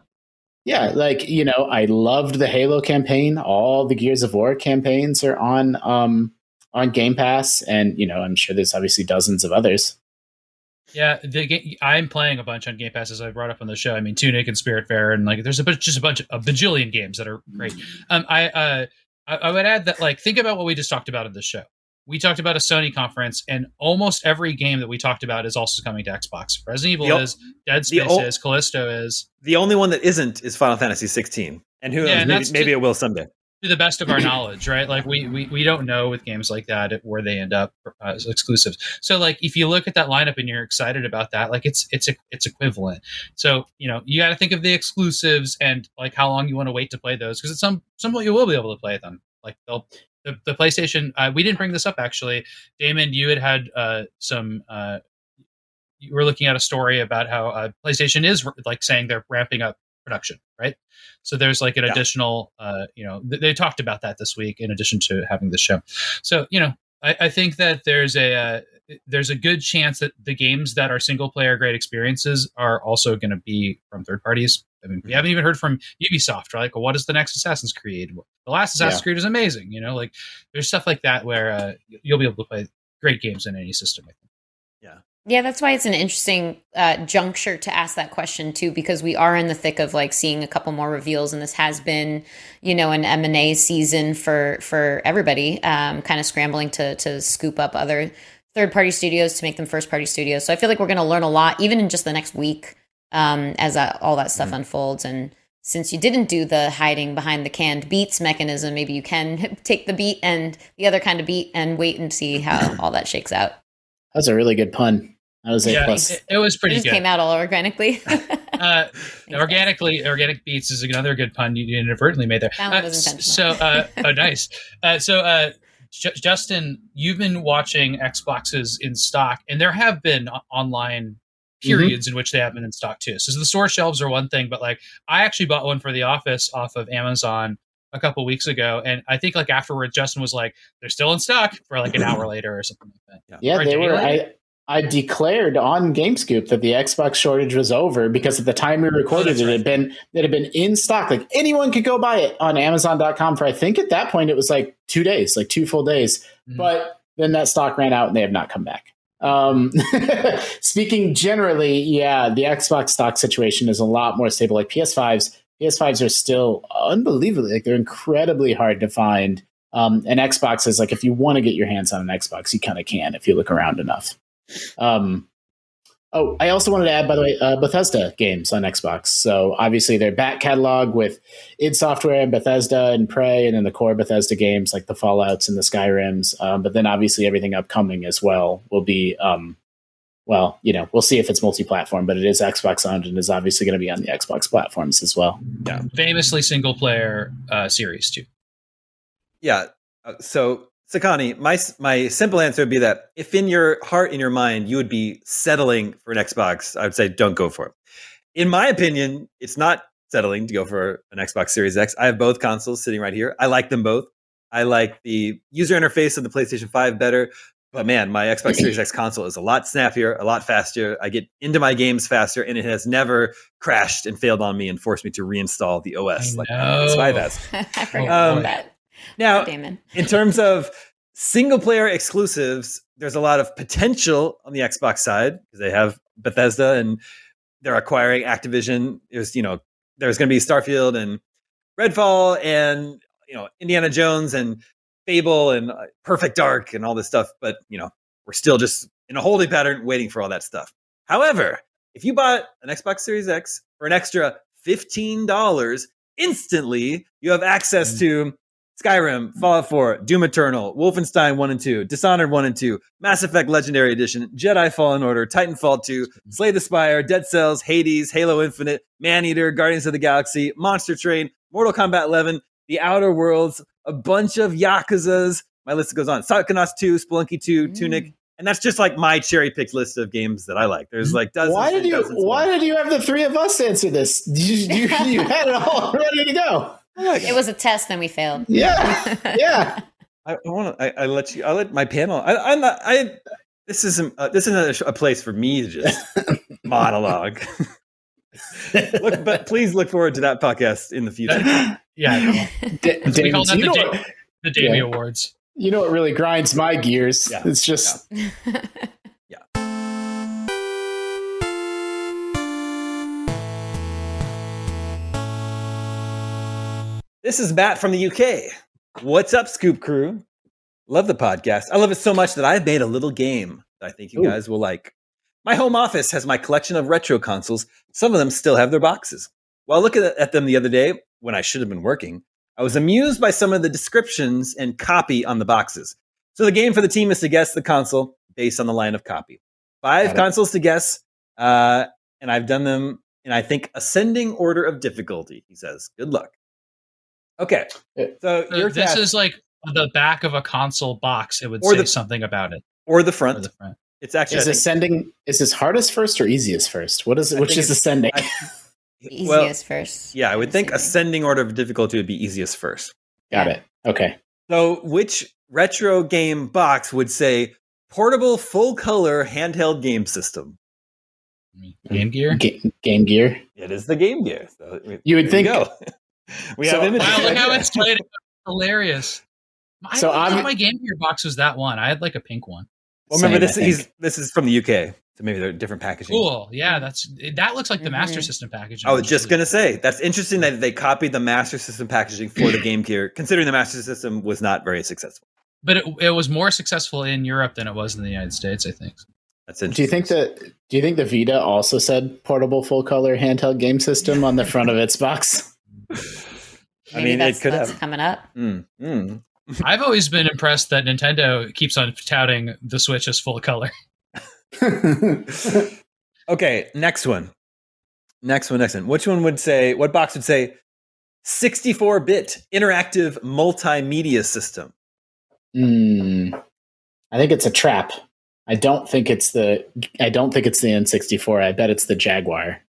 yeah. like you know, I loved the Halo campaign. All the Gears of War campaigns are on um, on Game Pass, and you know, I'm sure there's obviously dozens of others. Yeah, the, I'm playing a bunch on Game Pass as I brought up on the show. I mean, Tunic and Spiritfarer, and like there's a bunch, just a bunch of a bajillion games that are great. Um, I, uh, I I would add that like think about what we just talked about in the show we talked about a Sony conference, and almost every game that we talked about is also coming to Xbox. Resident Evil the, is, Dead Space o- is, Callisto is. The only one that isn't is Final Fantasy 16, and who yeah, knows? Maybe, maybe it will someday. To the best of our knowledge, right? Like we, we we don't know with games like that where they end up uh, as exclusives. So like if you look at that lineup and you're excited about that, like it's it's it's equivalent. So you know you got to think of the exclusives and like how long you want to wait to play those because at some some point you will be able to play them. Like they'll the, the PlayStation. Uh, we didn't bring this up actually, Damon. You had had uh, some. Uh, you were looking at a story about how uh, PlayStation is like saying they're ramping up production, right? So there's like an yeah. additional, uh, you know, th- they talked about that this week in addition to having the show. So you know, I, I think that there's a uh, there's a good chance that the games that are single player great experiences are also going to be from third parties. I mean, we haven't even heard from Ubisoft. Right? Like, well, what is the next Assassin's Creed? The last Assassin's yeah. Creed is amazing. You know, like there's stuff like that where uh, you'll be able to play great games in any system. I think. Yeah. Yeah, that's why it's an interesting uh, juncture to ask that question too, because we are in the thick of like seeing a couple more reveals, and this has been, you know, an M and A season for for everybody, um, kind of scrambling to to scoop up other third party studios to make them first party studios. So I feel like we're going to learn a lot, even in just the next week, um, as that, all that stuff mm-hmm. unfolds. And since you didn't do the hiding behind the canned beets mechanism, maybe you can take the beat and the other kind of beat and wait and see how all that shakes out. That's a really good pun. That was a yeah, plus. It, it was pretty. It just good. came out all organically. uh, organically, organic beats is another good pun you inadvertently made there. Uh, so, uh, oh, nice. Uh, so, uh, J- Justin, you've been watching Xboxes in stock, and there have been online. Periods mm-hmm. in which they have been in stock too. So the store shelves are one thing, but like I actually bought one for the office off of Amazon a couple weeks ago, and I think like afterwards, Justin was like, "They're still in stock" for like an hour later or something like that. Yeah, yeah they were. I, I declared on GameScoop that the Xbox shortage was over because at the time we recorded oh, it, it had been it had been in stock. Like anyone could go buy it on Amazon.com for I think at that point it was like two days, like two full days. Mm-hmm. But then that stock ran out and they have not come back. Um, speaking generally, yeah, the Xbox stock situation is a lot more stable. Like PS5s, PS5s are still unbelievably like they're incredibly hard to find. Um, and Xbox is like if you want to get your hands on an Xbox, you kind of can if you look around enough. Um, oh, I also wanted to add, by the way, uh, Bethesda games on Xbox. So obviously their back catalog with id Software and Bethesda and Prey, and then the core Bethesda games like the Fallout's and the Skyrims. Um, but then obviously everything upcoming as well will be um, well, you know, we'll see if it's multi-platform, but it is Xbox owned and is obviously going to be on the Xbox platforms as well. Yeah, famously single-player uh, series too. Yeah. Uh, so, Sakani, my my simple answer would be that if in your heart, in your mind, you would be settling for an Xbox, I would say don't go for it. In my opinion, it's not settling to go for an Xbox Series X. I have both consoles sitting right here. I like them both. I like the user interface of the PlayStation 5 better. But man, my Xbox Series X console is a lot snappier, a lot faster. I get into my games faster, and it has never crashed and failed on me and forced me to reinstall the OS I like PS5 has. I forgot um, that. Now, Damon. in terms of single player exclusives, there's a lot of potential on the Xbox side because they have Bethesda and they're acquiring Activision. There's you know there's going to be Starfield and Redfall and you know Indiana Jones and Fable and uh, Perfect Dark and all this stuff, but you know, we're still just in a holding pattern waiting for all that stuff. However, if you bought an Xbox Series X for an extra $15 instantly, you have access mm. to Skyrim, Fallout 4, Doom Eternal, Wolfenstein 1 and 2, Dishonored 1 and 2, Mass Effect Legendary Edition, Jedi Fallen Order, Titanfall 2, Slay the Spire, Dead Cells, Hades, Halo Infinite, Maneater, Guardians of the Galaxy, Monster Train, Mortal Kombat 11, The Outer Worlds, a bunch of Yakuzas. My list goes on. Psychonauts 2, Spelunky 2, mm. Tunic. And that's just like my cherry picked list of games that I like. There's like dozens. Why did you Why did you have the three of us answer this? You, you, you had it all ready to go. It was a test, and we failed. Yeah, yeah. I, I want to. I, I, let you. I let my panel. I, am not. I. This isn't. Uh, this isn't a, a, place for me to just monologue. look, but please look forward to that podcast in the future. Yeah, D- we call that the, da- the Davey yeah. Awards. You know what really grinds my gears? Yeah. It's just. Yeah. This is Matt from the UK. What's up, Scoop Crew? Love the podcast. I love it so much that I've made a little game that I think you Ooh. guys will like. My home office has my collection of retro consoles. Some of them still have their boxes. While looking at them the other day, when I should have been working, I was amused by some of the descriptions and copy on the boxes. So the game for the team is to guess the console based on the line of copy. Five consoles to guess, uh, and I've done them in I think ascending order of difficulty. He says, "Good luck." Okay, so uh, this task, is like the back of a console box. It would say the, something about it, or the front. Or the front. It's actually is ascending. Is this hardest first or easiest first? What is it? Which is ascending? I, easiest well, first. Yeah, I would think ascending order of difficulty would be easiest first. Got yeah. it. Okay. So, which retro game box would say portable full color handheld game system? Game Gear. Ga- game Gear. It is the Game Gear. So, you would think. Go. we so, have images. Wow, look how it's played. Hilarious. I so I my Game Gear box was that one. I had like a pink one. Well, remember Same, this. He's this is from the UK. So maybe they're different packaging. Cool. Yeah, that's that looks like the Master mm-hmm. System packaging. I was just gonna say that's interesting that they copied the Master System packaging for the Game Gear, considering the Master System was not very successful. But it, it was more successful in Europe than it was in the United States, I think. That's interesting. Do you think that? Do you think the Vita also said portable full color handheld game system on the front of its box? I mean, it could have coming up. Mm, mm. I've always been impressed that Nintendo keeps on touting the Switch as full color. okay, next one. Next one, next one. Which one would say, what box would say 64 bit interactive multimedia system? Mm, I think it's a trap. I don't think it's the I don't think it's the N64. I bet it's the Jaguar.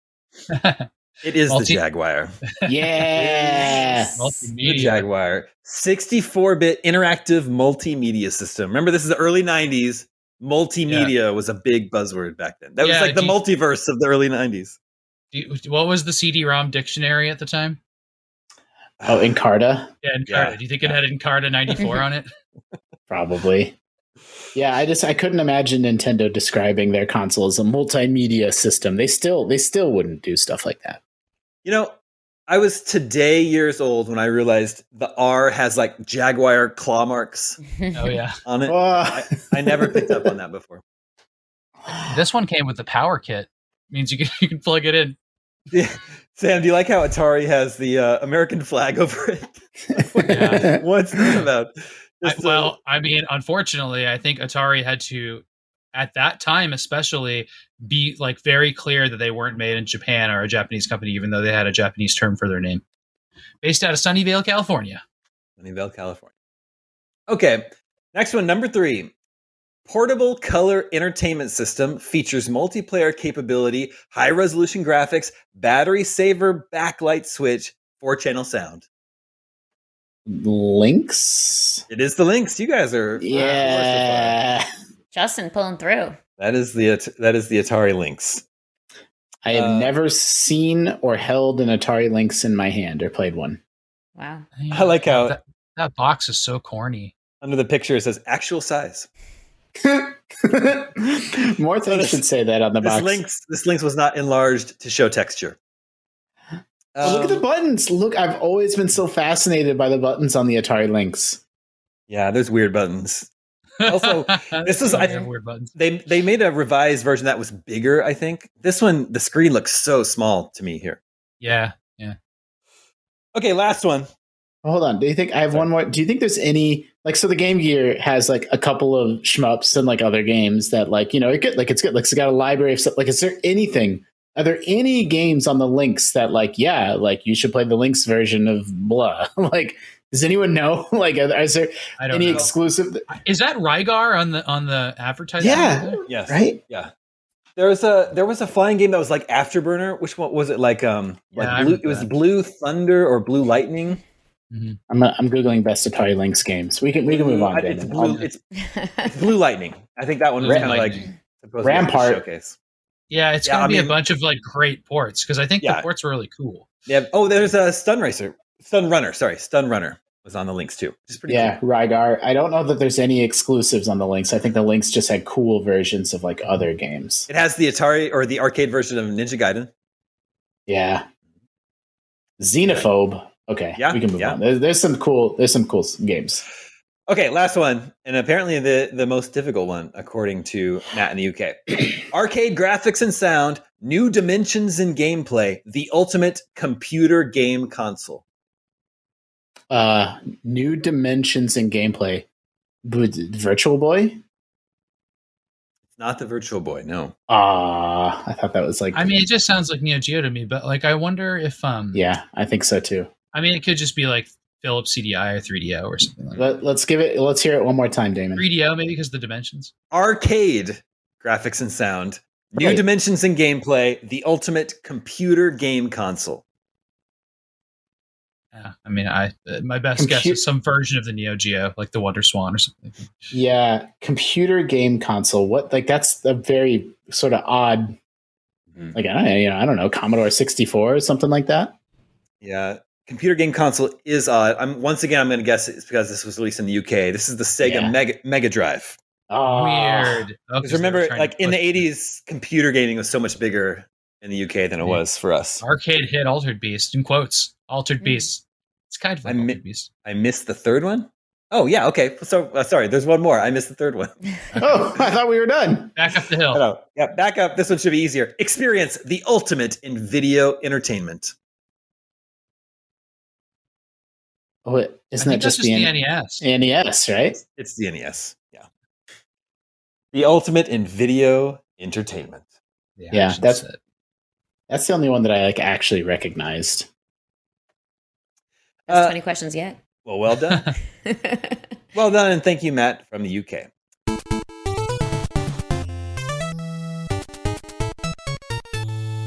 It is Multi- the Jaguar. Yeah. the Jaguar. 64 bit interactive multimedia system. Remember, this is the early 90s multimedia yeah. was a big buzzword back then. That yeah, was like the you, multiverse of the early 90s. You, what was the CD-ROM dictionary at the time? Oh, uh, Encarta. Yeah, Encarta. Yeah. Do you think it had Encarta 94 on it? Probably. Yeah, I just I couldn't imagine Nintendo describing their console as a multimedia system. They still they still wouldn't do stuff like that. You know, I was today years old when I realized the R has like jaguar claw marks. Oh yeah, on it. I, I, never picked up on that before. This one came with the power kit. It means you can you can plug it in. Yeah. Sam, do you like how Atari has the uh, American flag over it? What's that about? I, well, I mean, unfortunately, I think Atari had to, at that time especially, be like very clear that they weren't made in Japan or a Japanese company, even though they had a Japanese term for their name. Based out of Sunnyvale, California. Sunnyvale, California. Okay, next one, number three. Portable color entertainment system features multiplayer capability, high resolution graphics, battery saver backlight switch, four channel sound. Lynx? It is the Lynx. You guys are uh, yeah. Justin pulling through. That is the that is the Atari Lynx. I have uh, never seen or held an Atari Lynx in my hand or played one. Wow. I like how that, that box is so corny. Under the picture it says actual size. More things should say that on the this box. Lynx, this Lynx was not enlarged to show texture. Um, look at the um, buttons. Look, I've always been so fascinated by the buttons on the Atari Lynx. Yeah, there's weird buttons. Also, this is I think weird buttons. They they made a revised version that was bigger. I think this one the screen looks so small to me here. Yeah, yeah. Okay, last one. Oh, hold on. Do you think I have one more? Do you think there's any like so the Game Gear has like a couple of shmups and like other games that like you know it get like it's good like it's got a library of stuff. Like, is there anything? Are there any games on the Lynx that like yeah like you should play the Lynx version of blah? like, does anyone know? like, is there any know. exclusive? Is that Rygar on the on the advertising? Yeah. Yes. Right. Yeah. There was a there was a flying game that was like Afterburner. Which one was it? Like um, like yeah, blue, it was Blue Thunder or Blue Lightning. Mm-hmm. I'm I'm googling best Atari Lynx games. We can we can move on. It's blue, it's, it's blue Lightning. I think that one was kind of like Rampart. Showcase. Yeah, it's yeah, gonna I be mean, a bunch of like great ports because I think yeah. the ports were really cool. Yeah. Oh, there's a Stun Racer, Stun Runner. Sorry, Stun Runner was on the Lynx too. yeah, cool. Rygar. I don't know that there's any exclusives on the Lynx. I think the Lynx just had cool versions of like other games. It has the Atari or the arcade version of Ninja Gaiden. Yeah. Xenophobe. Okay, yeah, we can move yeah. on. There's, there's some cool. There's some cool games. Okay, last one, and apparently the the most difficult one, according to Matt in the UK. Arcade graphics and sound, new dimensions in gameplay, the ultimate computer game console. Uh, new dimensions in gameplay, Virtual Boy. Not the Virtual Boy, no. Ah, uh, I thought that was like. I mean, it just sounds like Neo Geo to me, but like, I wonder if um. Yeah, I think so too. I mean, it could just be like Philips CDI or 3DO or something like Let, that. Let's give it. Let's hear it one more time, Damon. 3DO, maybe because the dimensions. Arcade graphics and sound, new right. dimensions in gameplay, the ultimate computer game console. Yeah, I mean, I uh, my best Compu- guess is some version of the Neo Geo, like the Wonder Swan or something. Yeah, computer game console. What like that's a very sort of odd. Mm-hmm. Like I, you know, I don't know, Commodore sixty four or something like that. Yeah, computer game console is odd. I'm once again I'm going to guess it's because this was released in the UK. This is the Sega yeah. Mega Mega Drive. Oh, weird. Because oh, remember, like in the '80s, computer gaming was so much bigger in the UK than it was for us. Arcade hit Altered Beast in quotes. Altered mm. Beast. It's kind of like I mi- Beast. I missed the third one. Oh yeah, okay. So uh, sorry, there's one more. I missed the third one. oh, I thought we were done. Back up the hill. Yeah, back up. This one should be easier. Experience the ultimate in video entertainment. Oh, isn't that just, just the, NES? NES, right? It's the NES. Yeah. The ultimate in video entertainment. Yeah, yeah that's that's the only one that I like actually recognized. That's uh, twenty questions yet. Well, well done. well done, and thank you, Matt from the UK.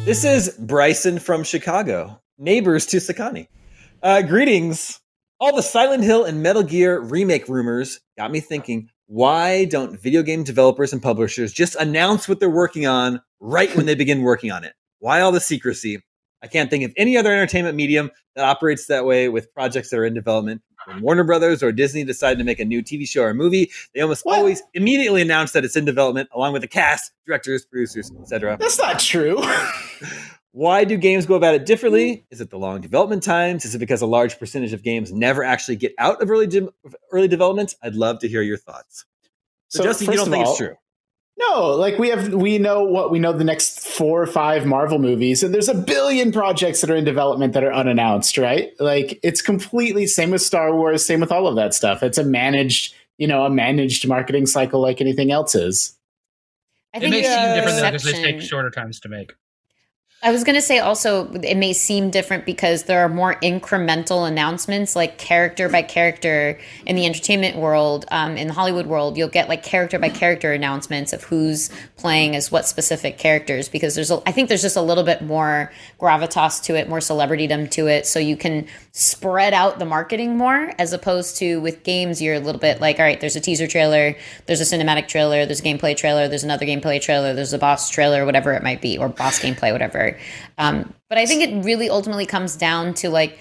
This is Bryson from Chicago, neighbors to Sakani. Uh, greetings. All the Silent Hill and Metal Gear remake rumors got me thinking why don't video game developers and publishers just announce what they're working on right when they begin working on it? Why all the secrecy? I can't think of any other entertainment medium that operates that way with projects that are in development. When Warner Brothers or Disney decide to make a new TV show or movie, they almost what? always immediately announce that it's in development, along with the cast, directors, producers, etc. That's not true. Why do games go about it differently? Hmm. Is it the long development times? Is it because a large percentage of games never actually get out of early de- early development? I'd love to hear your thoughts. So, so Justin, you don't think all, it's true? No, like we have, we know what we know the next four or five Marvel movies, and there's a billion projects that are in development that are unannounced, right? Like it's completely same with Star Wars, same with all of that stuff. It's a managed, you know, a managed marketing cycle like anything else is. I think it may seem different because they take shorter times to make. I was going to say also, it may seem different because there are more incremental announcements, like character by character in the entertainment world. Um, in the Hollywood world, you'll get like character by character announcements of who's playing as what specific characters because there's, a, I think there's just a little bit more gravitas to it, more celebritydom to it. So you can spread out the marketing more as opposed to with games, you're a little bit like, all right, there's a teaser trailer, there's a cinematic trailer, there's a gameplay trailer, there's another gameplay trailer, there's a boss trailer, whatever it might be, or boss gameplay, whatever. Um, but I think it really ultimately comes down to like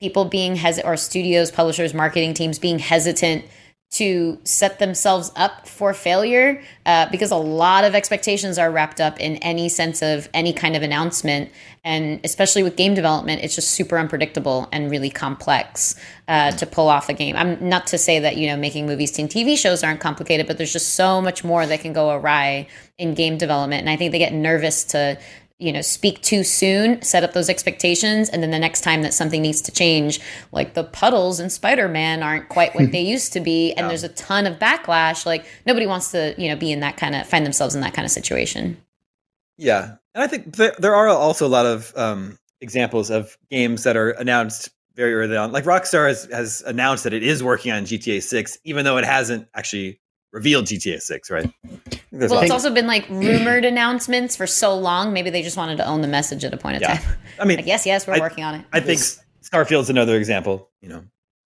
people being hesitant, or studios, publishers, marketing teams being hesitant to set themselves up for failure uh, because a lot of expectations are wrapped up in any sense of any kind of announcement. And especially with game development it's just super unpredictable and really complex uh, to pull off a game. I'm not to say that you know making movies and tv shows aren't complicated but there's just so much more that can go awry in game development. And i think they get nervous to you know speak too soon set up those expectations and then the next time that something needs to change like the puddles in spider-man aren't quite what they used to be and yeah. there's a ton of backlash like nobody wants to you know be in that kind of find themselves in that kind of situation yeah and i think th- there are also a lot of um, examples of games that are announced very early on like rockstar has, has announced that it is working on gta 6 even though it hasn't actually revealed GTA 6, right? Well, it's also been like rumored announcements for so long. Maybe they just wanted to own the message at a point of yeah. time. I mean, like, yes, yes, we're I, working on it. I think Starfield's another example, you know.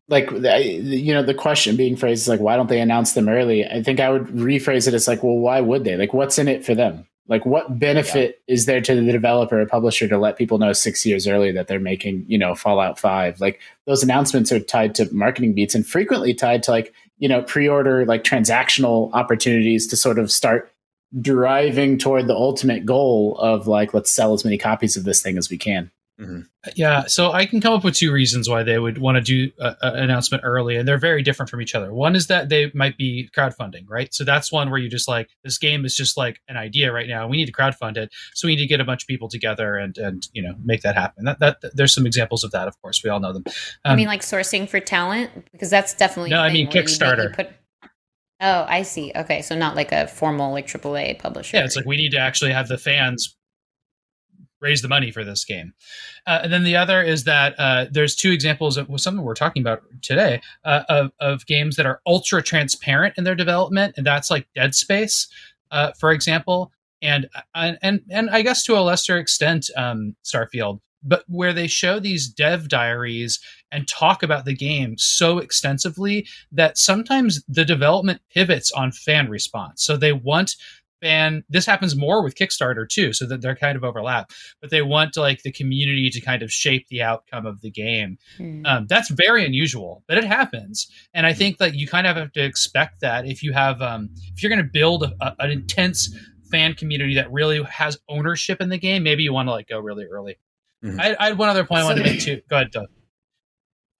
Like you know, the question being phrased is like, why don't they announce them early? I think I would rephrase it as like, well, why would they? Like, what's in it for them? Like, what benefit yeah. is there to the developer or publisher to let people know six years early that they're making, you know, Fallout Five? Like, those announcements are tied to marketing beats and frequently tied to like you know pre-order like transactional opportunities to sort of start driving toward the ultimate goal of like let's sell as many copies of this thing as we can Mm-hmm. Yeah, so I can come up with two reasons why they would want to do an announcement early, and they're very different from each other. One is that they might be crowdfunding, right? So that's one where you just like this game is just like an idea right now. We need to crowdfund it, so we need to get a bunch of people together and and you know make that happen. That that there's some examples of that, of course. We all know them. Um, I mean, like sourcing for talent because that's definitely no. I mean Kickstarter. You, put, Oh, I see. Okay, so not like a formal like AAA publisher. Yeah, it's like we need to actually have the fans raise the money for this game. Uh, and then the other is that uh, there's two examples of something we're talking about today uh, of, of games that are ultra transparent in their development, and that's like Dead Space, uh, for example, and uh, and and I guess to a lesser extent, um, Starfield. But where they show these dev diaries and talk about the game so extensively that sometimes the development pivots on fan response. So they want fan this happens more with kickstarter too so that they're kind of overlap but they want like the community to kind of shape the outcome of the game mm. um, that's very unusual but it happens and i think that you kind of have to expect that if you have um, if you're going to build a, a, an intense fan community that really has ownership in the game maybe you want to like go really early mm-hmm. I, I, had one other point so, i wanted to make too go ahead Doug.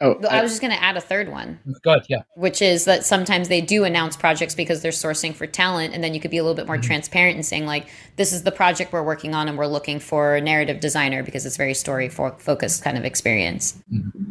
Oh, I, I was just going to add a third one. Go ahead, yeah. Which is that sometimes they do announce projects because they're sourcing for talent, and then you could be a little bit more mm-hmm. transparent and saying like, "This is the project we're working on, and we're looking for a narrative designer because it's very story focused kind of experience." Mm-hmm.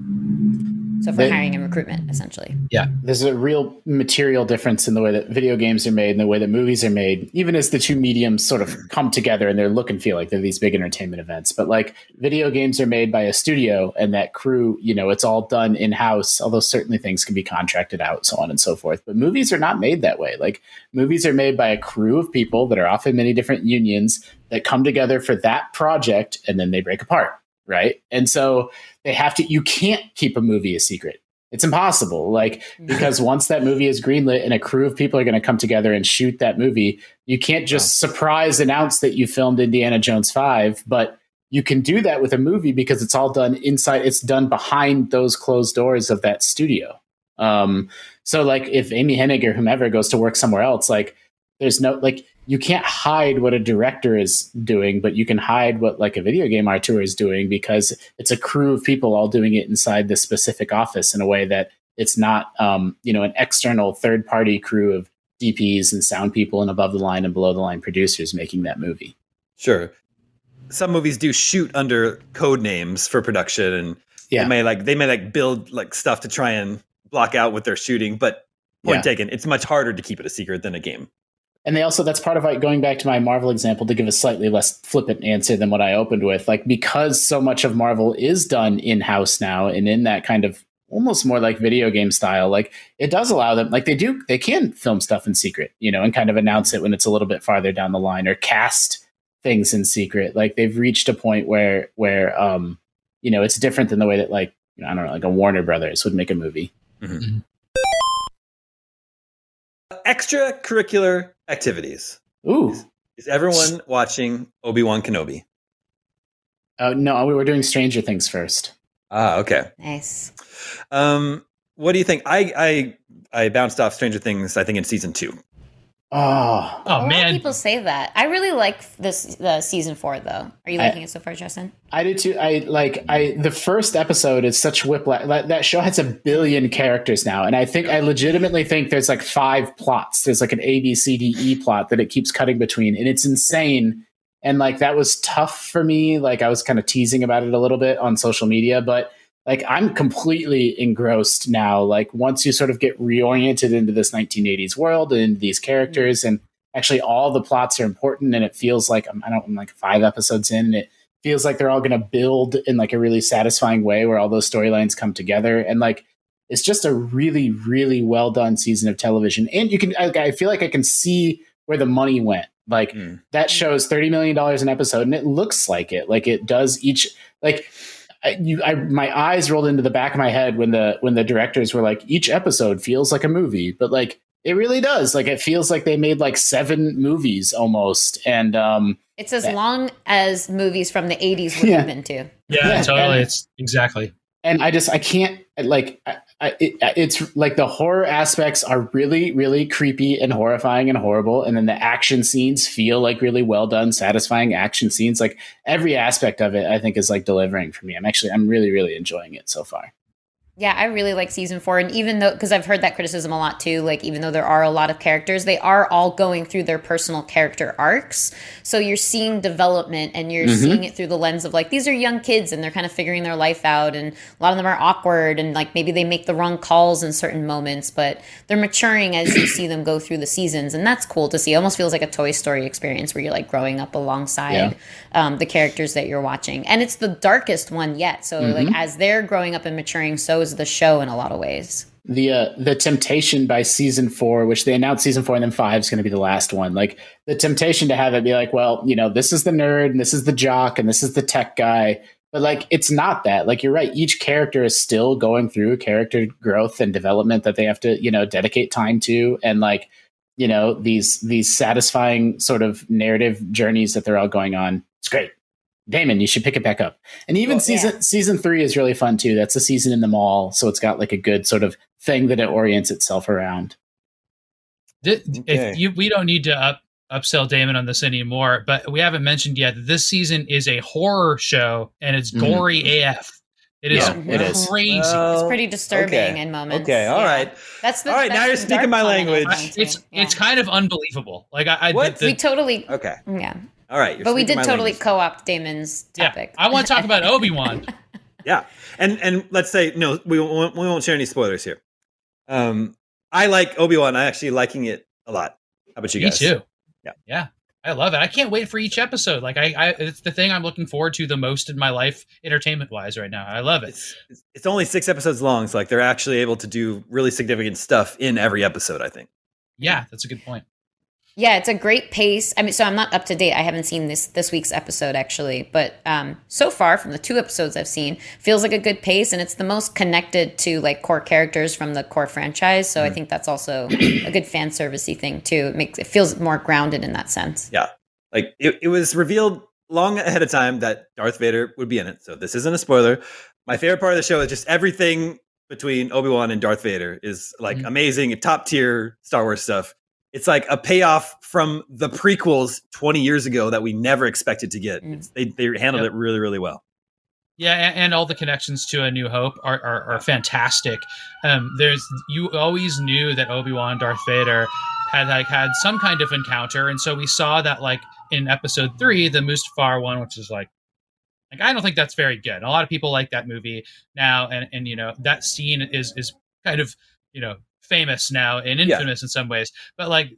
So for hiring and recruitment, essentially. Yeah. There's a real material difference in the way that video games are made and the way that movies are made, even as the two mediums sort of come together and they look and feel like they're these big entertainment events. But like video games are made by a studio and that crew, you know, it's all done in house, although certainly things can be contracted out, so on and so forth. But movies are not made that way. Like movies are made by a crew of people that are often many different unions that come together for that project and then they break apart right? And so they have to, you can't keep a movie a secret. It's impossible. Like, because once that movie is greenlit and a crew of people are going to come together and shoot that movie, you can't just surprise announce that you filmed Indiana Jones 5, but you can do that with a movie because it's all done inside it's done behind those closed doors of that studio. Um, so like if amy hennig or whomever goes to work somewhere else like there's no like you can't hide what a director is doing but you can hide what like a video game auteur is doing because it's a crew of people all doing it inside this specific office in a way that it's not um, you know an external third party crew of dps and sound people and above the line and below the line producers making that movie. Sure some movies do shoot under code names for production and yeah. they may like they may like build like stuff to try and block out what they're shooting but point yeah. taken it's much harder to keep it a secret than a game and they also that's part of like going back to my marvel example to give a slightly less flippant answer than what i opened with like because so much of marvel is done in-house now and in that kind of almost more like video game style like it does allow them like they do they can film stuff in secret you know and kind of announce it when it's a little bit farther down the line or cast things in secret. Like they've reached a point where where um you know it's different than the way that like you know, I don't know like a Warner Brothers would make a movie. Mm-hmm. mm-hmm. Extracurricular activities. Ooh, is, is everyone watching Obi Wan Kenobi? Uh, no, we were doing Stranger Things first. Ah, okay. Nice. Um, what do you think? I I I bounced off Stranger Things. I think in season two. Ah. Oh, oh man! people say that. I really like this the season four though. Are you liking I, it so far, Justin? I did too. I like I the first episode is such whiplash. That show has a billion characters now, and I think I legitimately think there's like five plots. There's like an A B C D E plot that it keeps cutting between, and it's insane. And like that was tough for me. Like I was kind of teasing about it a little bit on social media, but like I'm completely engrossed now. Like once you sort of get reoriented into this 1980s world and these characters, and actually all the plots are important, and it feels like I'm, I don't I'm like five episodes in, and it feels like they're all going to build in like a really satisfying way where all those storylines come together, and like it's just a really really well done season of television. And you can I, I feel like I can see where the money went. Like mm. that shows thirty million dollars an episode, and it looks like it. Like it does each like I, you, I, my eyes rolled into the back of my head when the when the directors were like, each episode feels like a movie, but like it really does. Like it feels like they made like seven movies almost, and um, it's as long as movies from the '80s would yeah. have been too. Yeah, yeah totally. And, it's exactly. And I just I can't like I, it, it's like the horror aspects are really, really creepy and horrifying and horrible, and then the action scenes feel like really well done, satisfying action scenes. Like every aspect of it, I think is like delivering for me. I'm actually, I'm really, really enjoying it so far. Yeah, I really like season four. And even though, because I've heard that criticism a lot too, like even though there are a lot of characters, they are all going through their personal character arcs. So you're seeing development and you're mm-hmm. seeing it through the lens of like, these are young kids and they're kind of figuring their life out. And a lot of them are awkward and like maybe they make the wrong calls in certain moments, but they're maturing as you see them go through the seasons. And that's cool to see. It almost feels like a Toy Story experience where you're like growing up alongside yeah. um, the characters that you're watching. And it's the darkest one yet. So mm-hmm. like as they're growing up and maturing, so is the show in a lot of ways. The uh, the temptation by season four, which they announced season four and then five is going to be the last one. Like the temptation to have it be like, well, you know, this is the nerd and this is the jock and this is the tech guy. But like it's not that. Like you're right, each character is still going through character growth and development that they have to, you know, dedicate time to and like, you know, these these satisfying sort of narrative journeys that they're all going on. It's great. Damon, you should pick it back up. And even well, season yeah. season three is really fun too. That's a season in the mall, so it's got like a good sort of thing that it orients itself around. This, okay. you, we don't need to up upsell Damon on this anymore, but we haven't mentioned yet that this season is a horror show and it's mm-hmm. gory mm. AF. It is yeah, it is. crazy. Well, it's pretty disturbing okay. in moments. Okay, all yeah. right. That's the, all right. That's now you're speaking my language. It's yeah. it's kind of unbelievable. Like I, I what? The, we totally okay. Yeah. All right, but we did totally language. co-opt Damon's topic. Yeah, I want to talk about Obi Wan. yeah, and and let's say no, we won't we won't share any spoilers here. Um, I like Obi Wan. I actually liking it a lot. How about you Me guys? Me too. Yeah, yeah. I love it. I can't wait for each episode. Like I, I, it's the thing I'm looking forward to the most in my life, entertainment wise, right now. I love it. It's, it's only six episodes long, so like they're actually able to do really significant stuff in every episode. I think. Yeah, that's a good point. Yeah, it's a great pace. I mean, so I'm not up to date. I haven't seen this this week's episode actually, but um, so far from the two episodes I've seen, feels like a good pace, and it's the most connected to like core characters from the core franchise. So mm. I think that's also a good fan servicey thing too. It makes it feels more grounded in that sense. Yeah, like it, it was revealed long ahead of time that Darth Vader would be in it. So this isn't a spoiler. My favorite part of the show is just everything between Obi Wan and Darth Vader is like mm-hmm. amazing, top tier Star Wars stuff. It's like a payoff from the prequels 20 years ago that we never expected to get. Mm. They they handled yep. it really really well. Yeah, and, and, all the connections to A New Hope are, are, are fantastic. Um, there's you always knew that Obi Wan Darth Vader had like had some kind of encounter, and so we saw that like in Episode Three, the Mustafar one, which is like like I don't think that's very good. A lot of people like that movie now, and and you know that scene is is kind of you know famous now and infamous yeah. in some ways, but like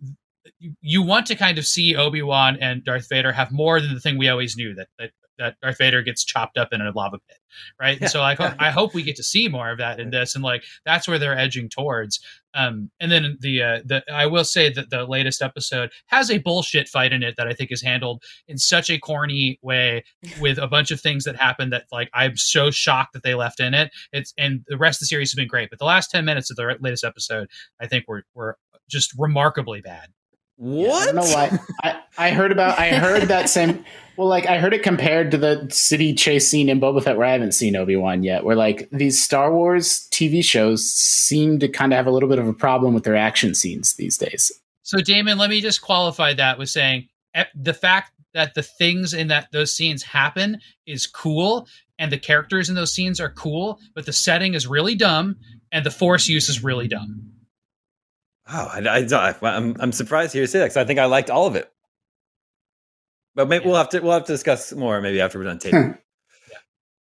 you want to kind of see Obi Wan and Darth Vader have more than the thing we always knew that that that Darth Vader gets chopped up in a lava pit, right? Yeah. And so like I hope we get to see more of that in this, and like that's where they're edging towards. Um, and then the uh, the I will say that the latest episode has a bullshit fight in it that I think is handled in such a corny way with a bunch of things that happen that like I'm so shocked that they left in it. It's and the rest of the series has been great, but the last ten minutes of the latest episode I think were were just remarkably bad. What? Yeah, I don't know why. I, I heard about I heard that same well, like I heard it compared to the city chase scene in Boba Fett, where I haven't seen Obi Wan yet. Where like these Star Wars TV shows seem to kind of have a little bit of a problem with their action scenes these days. So, Damon, let me just qualify that with saying eh, the fact that the things in that those scenes happen is cool, and the characters in those scenes are cool, but the setting is really dumb, and the Force use is really dumb. Oh, I, I, I'm, I'm surprised to hear you say that because I think I liked all of it. But maybe yeah. we'll have to we'll have to discuss more maybe after we're done taping. yeah.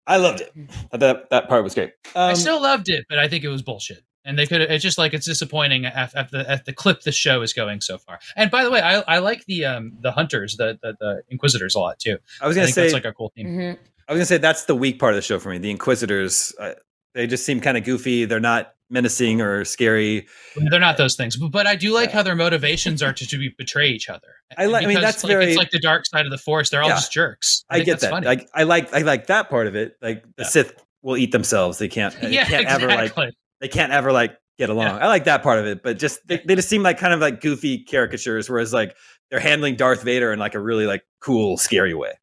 I loved it. That that part was great. Um, I still loved it, but I think it was bullshit. And they could. It's just like it's disappointing at, at, the at the clip the show is going so far. And by the way, I, I like the um the hunters, the, the, the Inquisitors a lot too. I was gonna I say that's like a cool theme. Mm-hmm. I was gonna say that's the weak part of the show for me. The Inquisitors, uh, they just seem kind of goofy. They're not menacing or scary. They're not those things, but, but I do like yeah. how their motivations are to, to betray each other. I like. I mean, that's like, very. It's like the dark side of the force. They're all yeah. just jerks. I, I get that. Like I like I like that part of it. Like the yeah. Sith will eat themselves. They can't. They can't exactly. ever like. They can't ever like get along. I like that part of it, but just they, they just seem like kind of like goofy caricatures, whereas like they're handling Darth Vader in like a really like cool, scary way.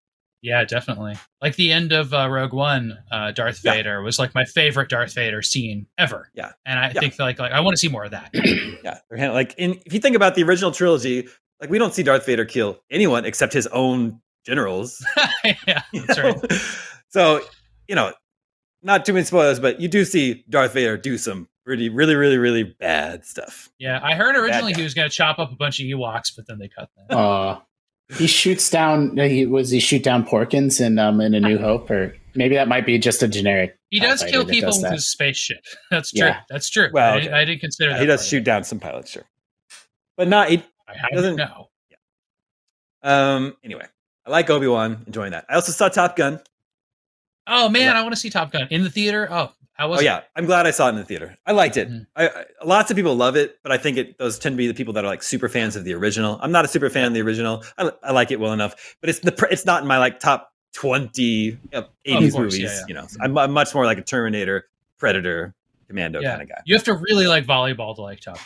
Yeah, definitely. Like the end of uh, Rogue One, uh, Darth yeah. Vader was like my favorite Darth Vader scene ever. Yeah, and I yeah. think like like I want to see more of that. yeah, like in, if you think about the original trilogy, like we don't see Darth Vader kill anyone except his own generals. yeah, that's right. so you know, not too many spoilers, but you do see Darth Vader do some really, really, really, really bad stuff. Yeah, I heard originally he was going to chop up a bunch of Ewoks, but then they cut that. Uh, he shoots down. He was he shoot down Porkins in um in A New Hope, or maybe that might be just a generic. He does kill people does with his spaceship. That's true. Yeah. That's true. Well, I, didn't, I didn't consider that. He does shoot down some pilots, sure, but not. He I doesn't know. Yeah. Um. Anyway, I like Obi Wan. Enjoying that. I also saw Top Gun. Oh man, I want to see Top Gun in the theater. Oh, how was oh it? yeah, I'm glad I saw it in the theater. I liked it. Mm-hmm. I, I, lots of people love it, but I think it those tend to be the people that are like super fans of the original. I'm not a super fan of the original. I, I like it well enough, but it's the it's not in my like top 20 you know, 80s course, movies. Yeah, yeah. You know, I'm, I'm, much more like a Terminator, Predator, Commando yeah. kind of guy. You have to really like volleyball to like Top.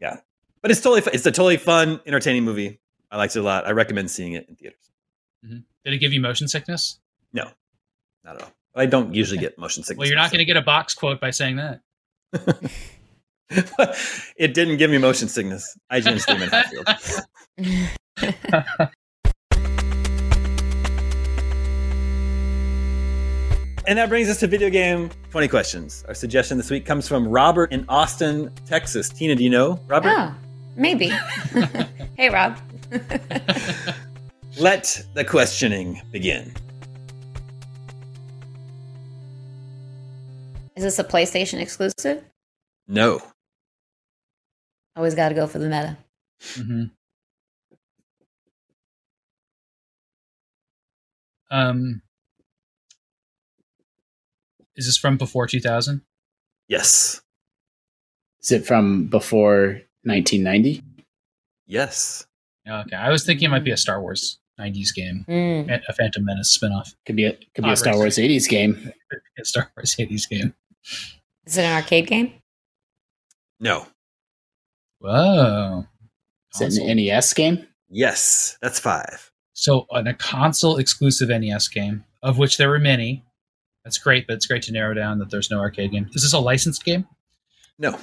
Yeah, but it's totally it's a totally fun, entertaining movie. I liked it a lot. I recommend seeing it in theaters. Mm-hmm. Did it give you motion sickness? No, not at all. I don't usually get motion sickness. Well, you're not going to get a box quote by saying that. it didn't give me motion sickness. I just Damon Hatfield. and that brings us to video game 20 questions. Our suggestion this week comes from Robert in Austin, Texas. Tina, do you know Robert? Oh, maybe. hey, Rob. Let the questioning begin. Is this a PlayStation exclusive? No. Always got to go for the meta. Mm-hmm. Um, is this from before 2000? Yes. Is it from before 1990? Yes. Okay, I was thinking it might be a Star Wars 90s game, mm. a Phantom Menace spinoff. Could be a could be a Star Wars 80s game. a Star Wars 80s game. Is it an arcade game? No. Whoa. Is it an NES game? Yes, that's five. So, on a console exclusive NES game, of which there were many, that's great, but it's great to narrow down that there's no arcade game. Is this a licensed game? No.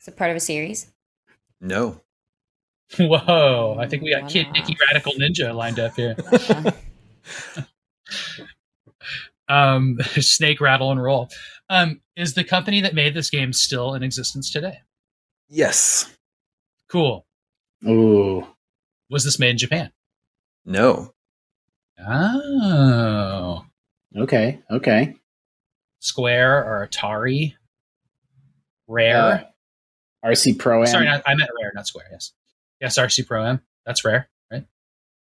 Is it part of a series? No. Whoa! I think we got Kid Niki Radical Ninja lined up here. um, snake rattle and roll. Um, is the company that made this game still in existence today? Yes. Cool. Ooh. Was this made in Japan? No. Oh. Okay. Okay. Square or Atari? Rare. Uh, RC Pro Am. Sorry, not, I meant Rare, not Square. Yes. Yes, RC Pro Am. That's Rare, right?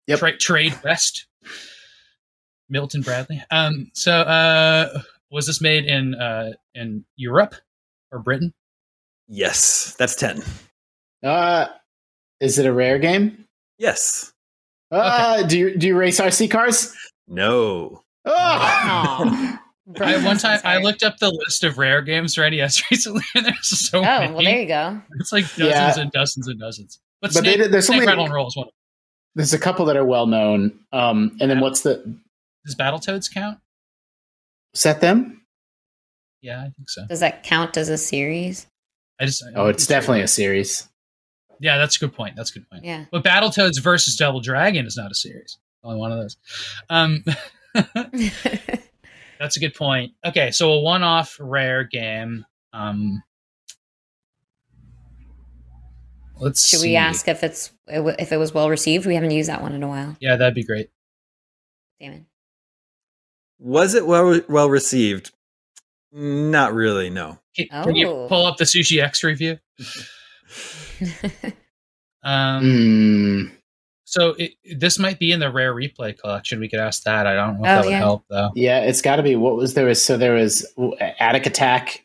Yep. Tra- Trade West. Milton Bradley. Um. So, uh, was this made in uh in Europe or Britain? Yes, that's ten. Uh, is it a rare game? Yes. Uh, okay. do you do you race RC cars? No. Oh. I, one time I looked up the list of rare games for NES recently, and there's so many. oh, many. well, there you go. It's like dozens yeah. and dozens and dozens. But, but Snake, they, there's Snake only, Rattle and Roll is one. There's a couple that are well known. Um, and then what's the? Does Battletoads count? Is that them? Yeah, I think so. Does that count as a series? I just. Oh, it's definitely a series. Yeah, that's a good point. That's a good point. Yeah. But Battletoads versus Double Dragon is not a series. Only one of those. Um, that's a good point. Okay, so a one-off rare game. Um, let's. Should see. we ask if it's if it was well received? We haven't used that one in a while. Yeah, that'd be great. Damon. Was it well well received? Not really. No. Can, oh. can you Oh. pull up the Sushi X review? Um, Mm, So it, this might be in the rare replay collection. We could ask that. I don't know if Oh, that would yeah. help though. yeah, it's got to be. What was there? Was so there was Atic Atac.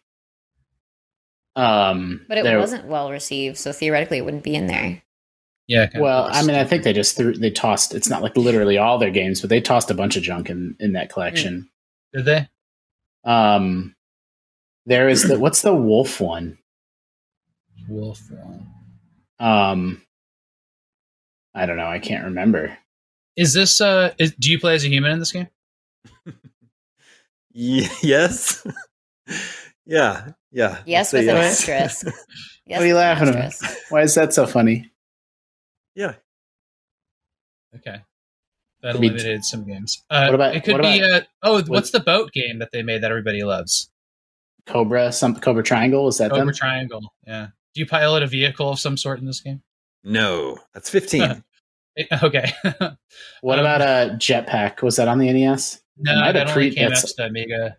Um, but it there- wasn't well received, so theoretically it wouldn't be in there. Yeah. kind Well, like I mean, I think they just threw. They tossed. It's not like literally all their games, but they tossed a bunch of junk in in that collection. did they? Um, there is the what's the wolf one? Wolf one. Um, I don't know. I can't remember. Is this? Uh, is, do you play as a human in this game? Yes. yeah. Yeah. Yes, Let's with say an yes. asterisk. Yes, what are you laughing at? Why is that so funny? Yeah. Okay. That Could be- eliminated some games. Uh, What about- it could what be about- uh, oh what's the boat game that they made that everybody loves? Cobra, some Cobra Triangle. Is that Cobra them? Triangle. Yeah. Do you pilot a vehicle of some sort in this game? No. That's fifteen. Okay. What Um, about a Jetpac? Was that on the NES? No, might have that only pre- came out that's- to the Amiga.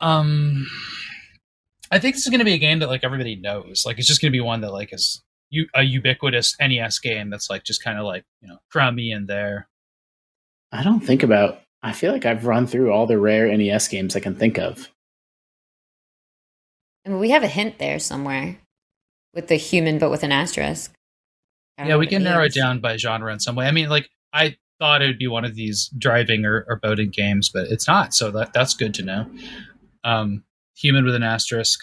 Um, I think this is going to be a game that like everybody knows. Like, it's just going to be one that like is u- a ubiquitous NES game that's like just kind of like you know crummy in there. I don't think about. I feel like I've run through all the rare NES games I can think of. I mean, we have a hint there somewhere with the human, but with an asterisk. Yeah, we can narrow it down by genre in some way. I mean, like I thought it would be one of these driving or, or boating games, but it's not. So that that's good to know. Um, human with an asterisk.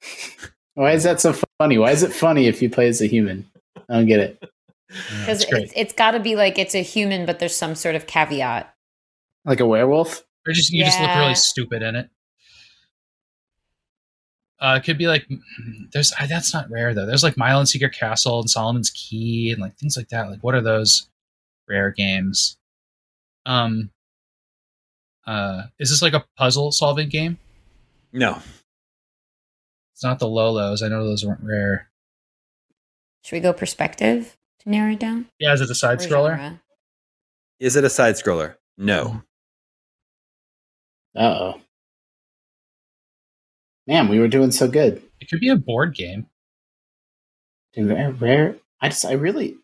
Why is that so funny? Why is it funny if you play as a human? I don't get it. Because it's it's, it's got to be like it's a human, but there's some sort of caveat. Like a werewolf? Or just you just look really stupid in it. Uh, it could be like there's uh, that's not rare though. There's like Milon's Secret Castle and Solomon's Key and like things like that. Like what are those rare games? Um, uh, is this like a puzzle solving game? no. It's not the Lolos. I know those weren't rare. Should we go perspective to narrow it down? Yeah, is it a side Or scroller? genre? Is it a side scroller? No. Uh oh. Man, we were doing so good. It could be a board game. Did Rare, Rare I just, I really,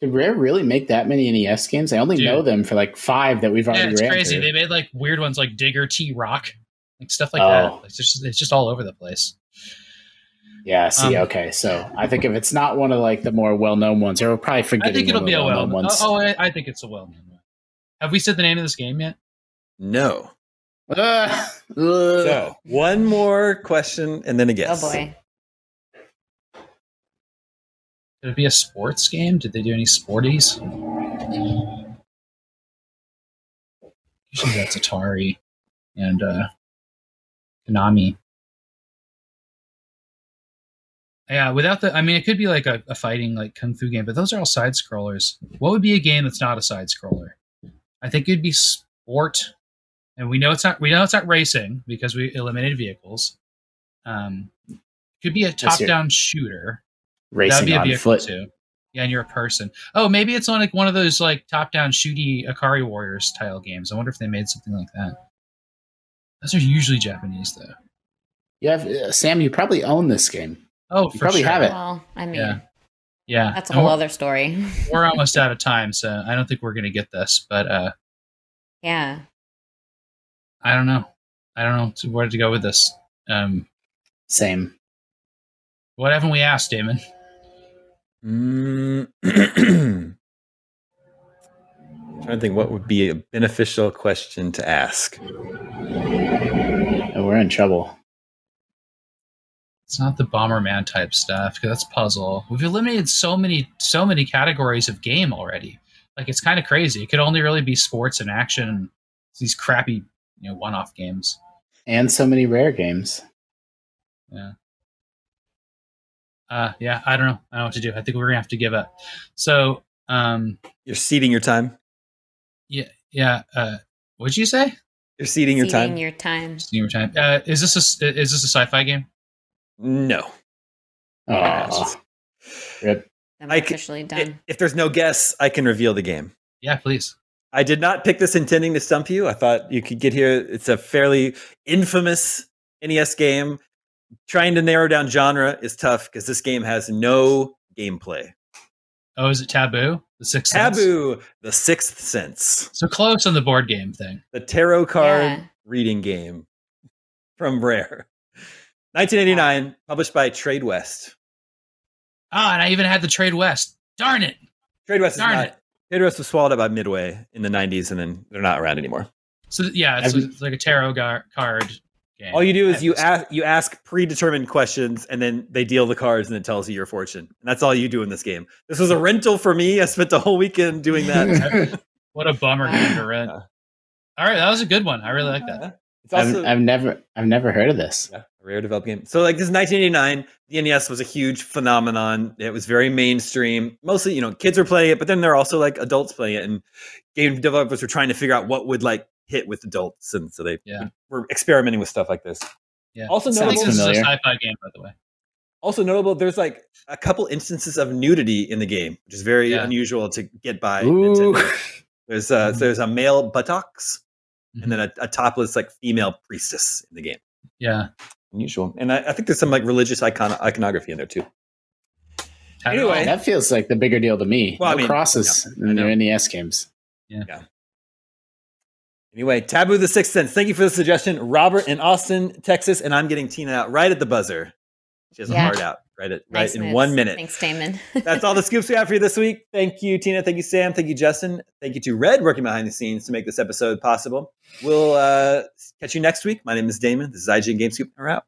did Rare really make that many NES games? I only Dude. know them for like five that we've already Yeah, it's ran crazy. through. They made like weird ones like Digger T Rock, like stuff like Oh. that. It's just it's just all over the place. Yeah, see, Um, okay. So I think if it's not one of like the more well known ones, or we're probably forget. I think it'll be a well. well-known Oh, ones. oh, I, I think it's a well known one. Have we said the name of this game yet? No. Ugh, ugh. So one more question and then a guess. Oh boy. Could it be a sports game? Did they do any sporties? Usually that's Atari and uh, Konami. Yeah, without the, I mean, it could be like a, a, fighting like kung fu game, but those are all side scrollers. What would be a game that's not a side scroller? I think it'd be sport, and we know it's not. We know it's not racing because we eliminated vehicles. Um, could be a top-down shooter. Racing That'd be a on foot. Too. Yeah, and you're a person. Oh, maybe it's on like one of those like top-down shooty Ikari Warriors style games. I wonder if they made something like that. Those are usually Japanese though. Yeah, Sam, you probably own this game. Oh, you probably sure. have it. Well, I mean, yeah, yeah, that's a whole other story. we're almost out of time, so I don't think we're gonna get this. But uh, yeah, I don't know. I don't know where to go with this. Um, Same. What haven't we asked, Damon? Mm. trying to think what would be a beneficial question to ask. Oh, we're in trouble. It's not the Bomberman type stuff because that's puzzle. We've eliminated so many, so many categories of game already. Like it's kind of crazy. It could only really be sports and action. And these crappy, you know, one-off games. And so many rare games. Yeah. Uh, yeah, I don't know. I don't know what to do. I think we're gonna have to give up. So, um, you're ceding your time. Yeah, yeah. Uh, what'd you say? You're ceding your time. Your time. Ceding your time. Uh, is this a is this a sci-fi game? No. Oh, rip. I'm officially done. If there's no guess, I can reveal the game. Yeah, please. I did not pick this intending to stump you. I thought you could get here. It's a fairly infamous NES game. Trying to narrow down genre is tough because this game has no gameplay. Oh, is it Taboo? The Sixth Taboo, sense? the Sixth Sense. So close on the board game thing. The tarot card yeah. reading game from Rare. 1989, published by Tradewest. Oh, ah, and I even had the Tradewest. Darn it. Tradewest Darn is not. It. Tradewest was swallowed up by Midway in the 90s, and then they're not around anymore. So yeah, it's, it's like a tarot gar- card game. All you do is you ask you ask predetermined questions, and then they deal the cards, and it tells you your fortune. And that's all you do in this game. This was a rental for me. I spent the whole weekend doing that. what a bummer to rent. All right, that was a good one. I really like that. It's also, I've, I've never I've never heard of this. Yeah, rare developed game. So like this is 1989. The NES was a huge phenomenon. It was very mainstream. Mostly, you know, kids were playing it, but then there are also like adults playing it, and game developers were trying to figure out what would like hit with adults, and so they yeah. were experimenting with stuff like this. Yeah. Also notable, this is a sci-fi game, by the way. Also notable, there's like a couple instances of nudity in the game, which is very yeah. unusual to get by. There's uh, mm-hmm. there's a male buttocks mm-hmm. and then a, a, topless like female priestess in the game. Yeah, unusual. And I, I think there's some like religious icon iconography in there too. Anyway, that feels like the bigger deal to me. Well, no I mean, crosses in their NES games. Yeah. yeah. Anyway, Taboo the Sixth Sense. Thank you for the suggestion. Robert in Austin, Texas, and I'm getting Tina out right at the buzzer. She has yeah. a heart out right at nice right in one minute. Thanks, Damon. That's all the scoops we have for you this week. Thank you, Tina. Thank you, Sam. Thank you, Justin. Thank you to Red working behind the scenes to make this episode possible. We'll uh, catch you next week. My name is Damon. This is IGN Game Scoop. We're out.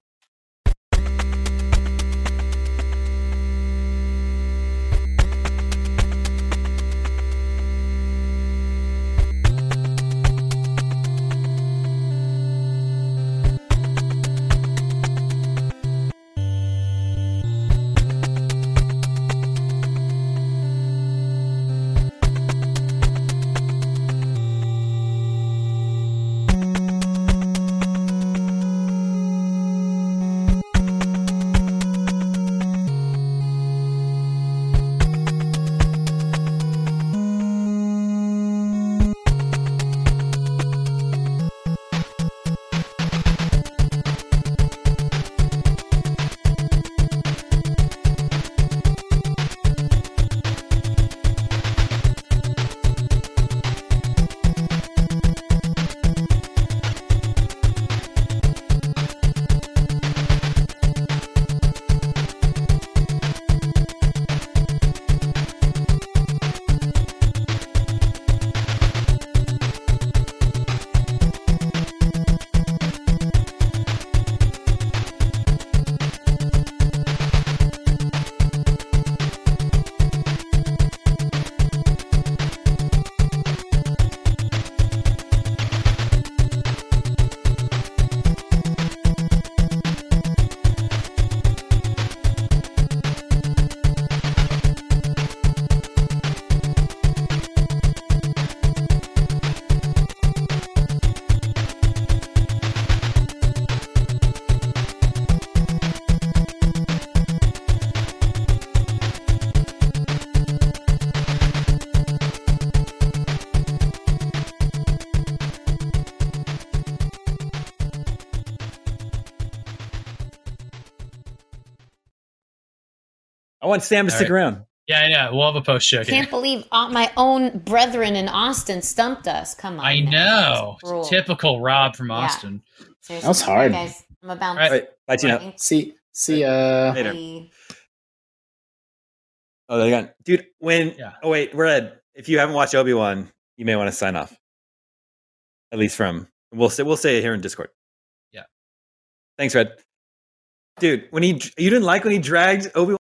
Want Sam to All stick right. around. Yeah, yeah, we'll have a post show. I can't believe my own brethren in Austin stumped us. Come on, I know. Typical Rob from Austin. Yeah. That was hard, guys. I'm about All right, bye, Tina. See, see uh, later. Oh, they got dude. When yeah. oh wait, Red. If you haven't watched Obi Wan, you may want to sign off. At least from we'll say we'll say it here in Discord. Yeah. Thanks, Red. Dude, when he you didn't like when he dragged Obi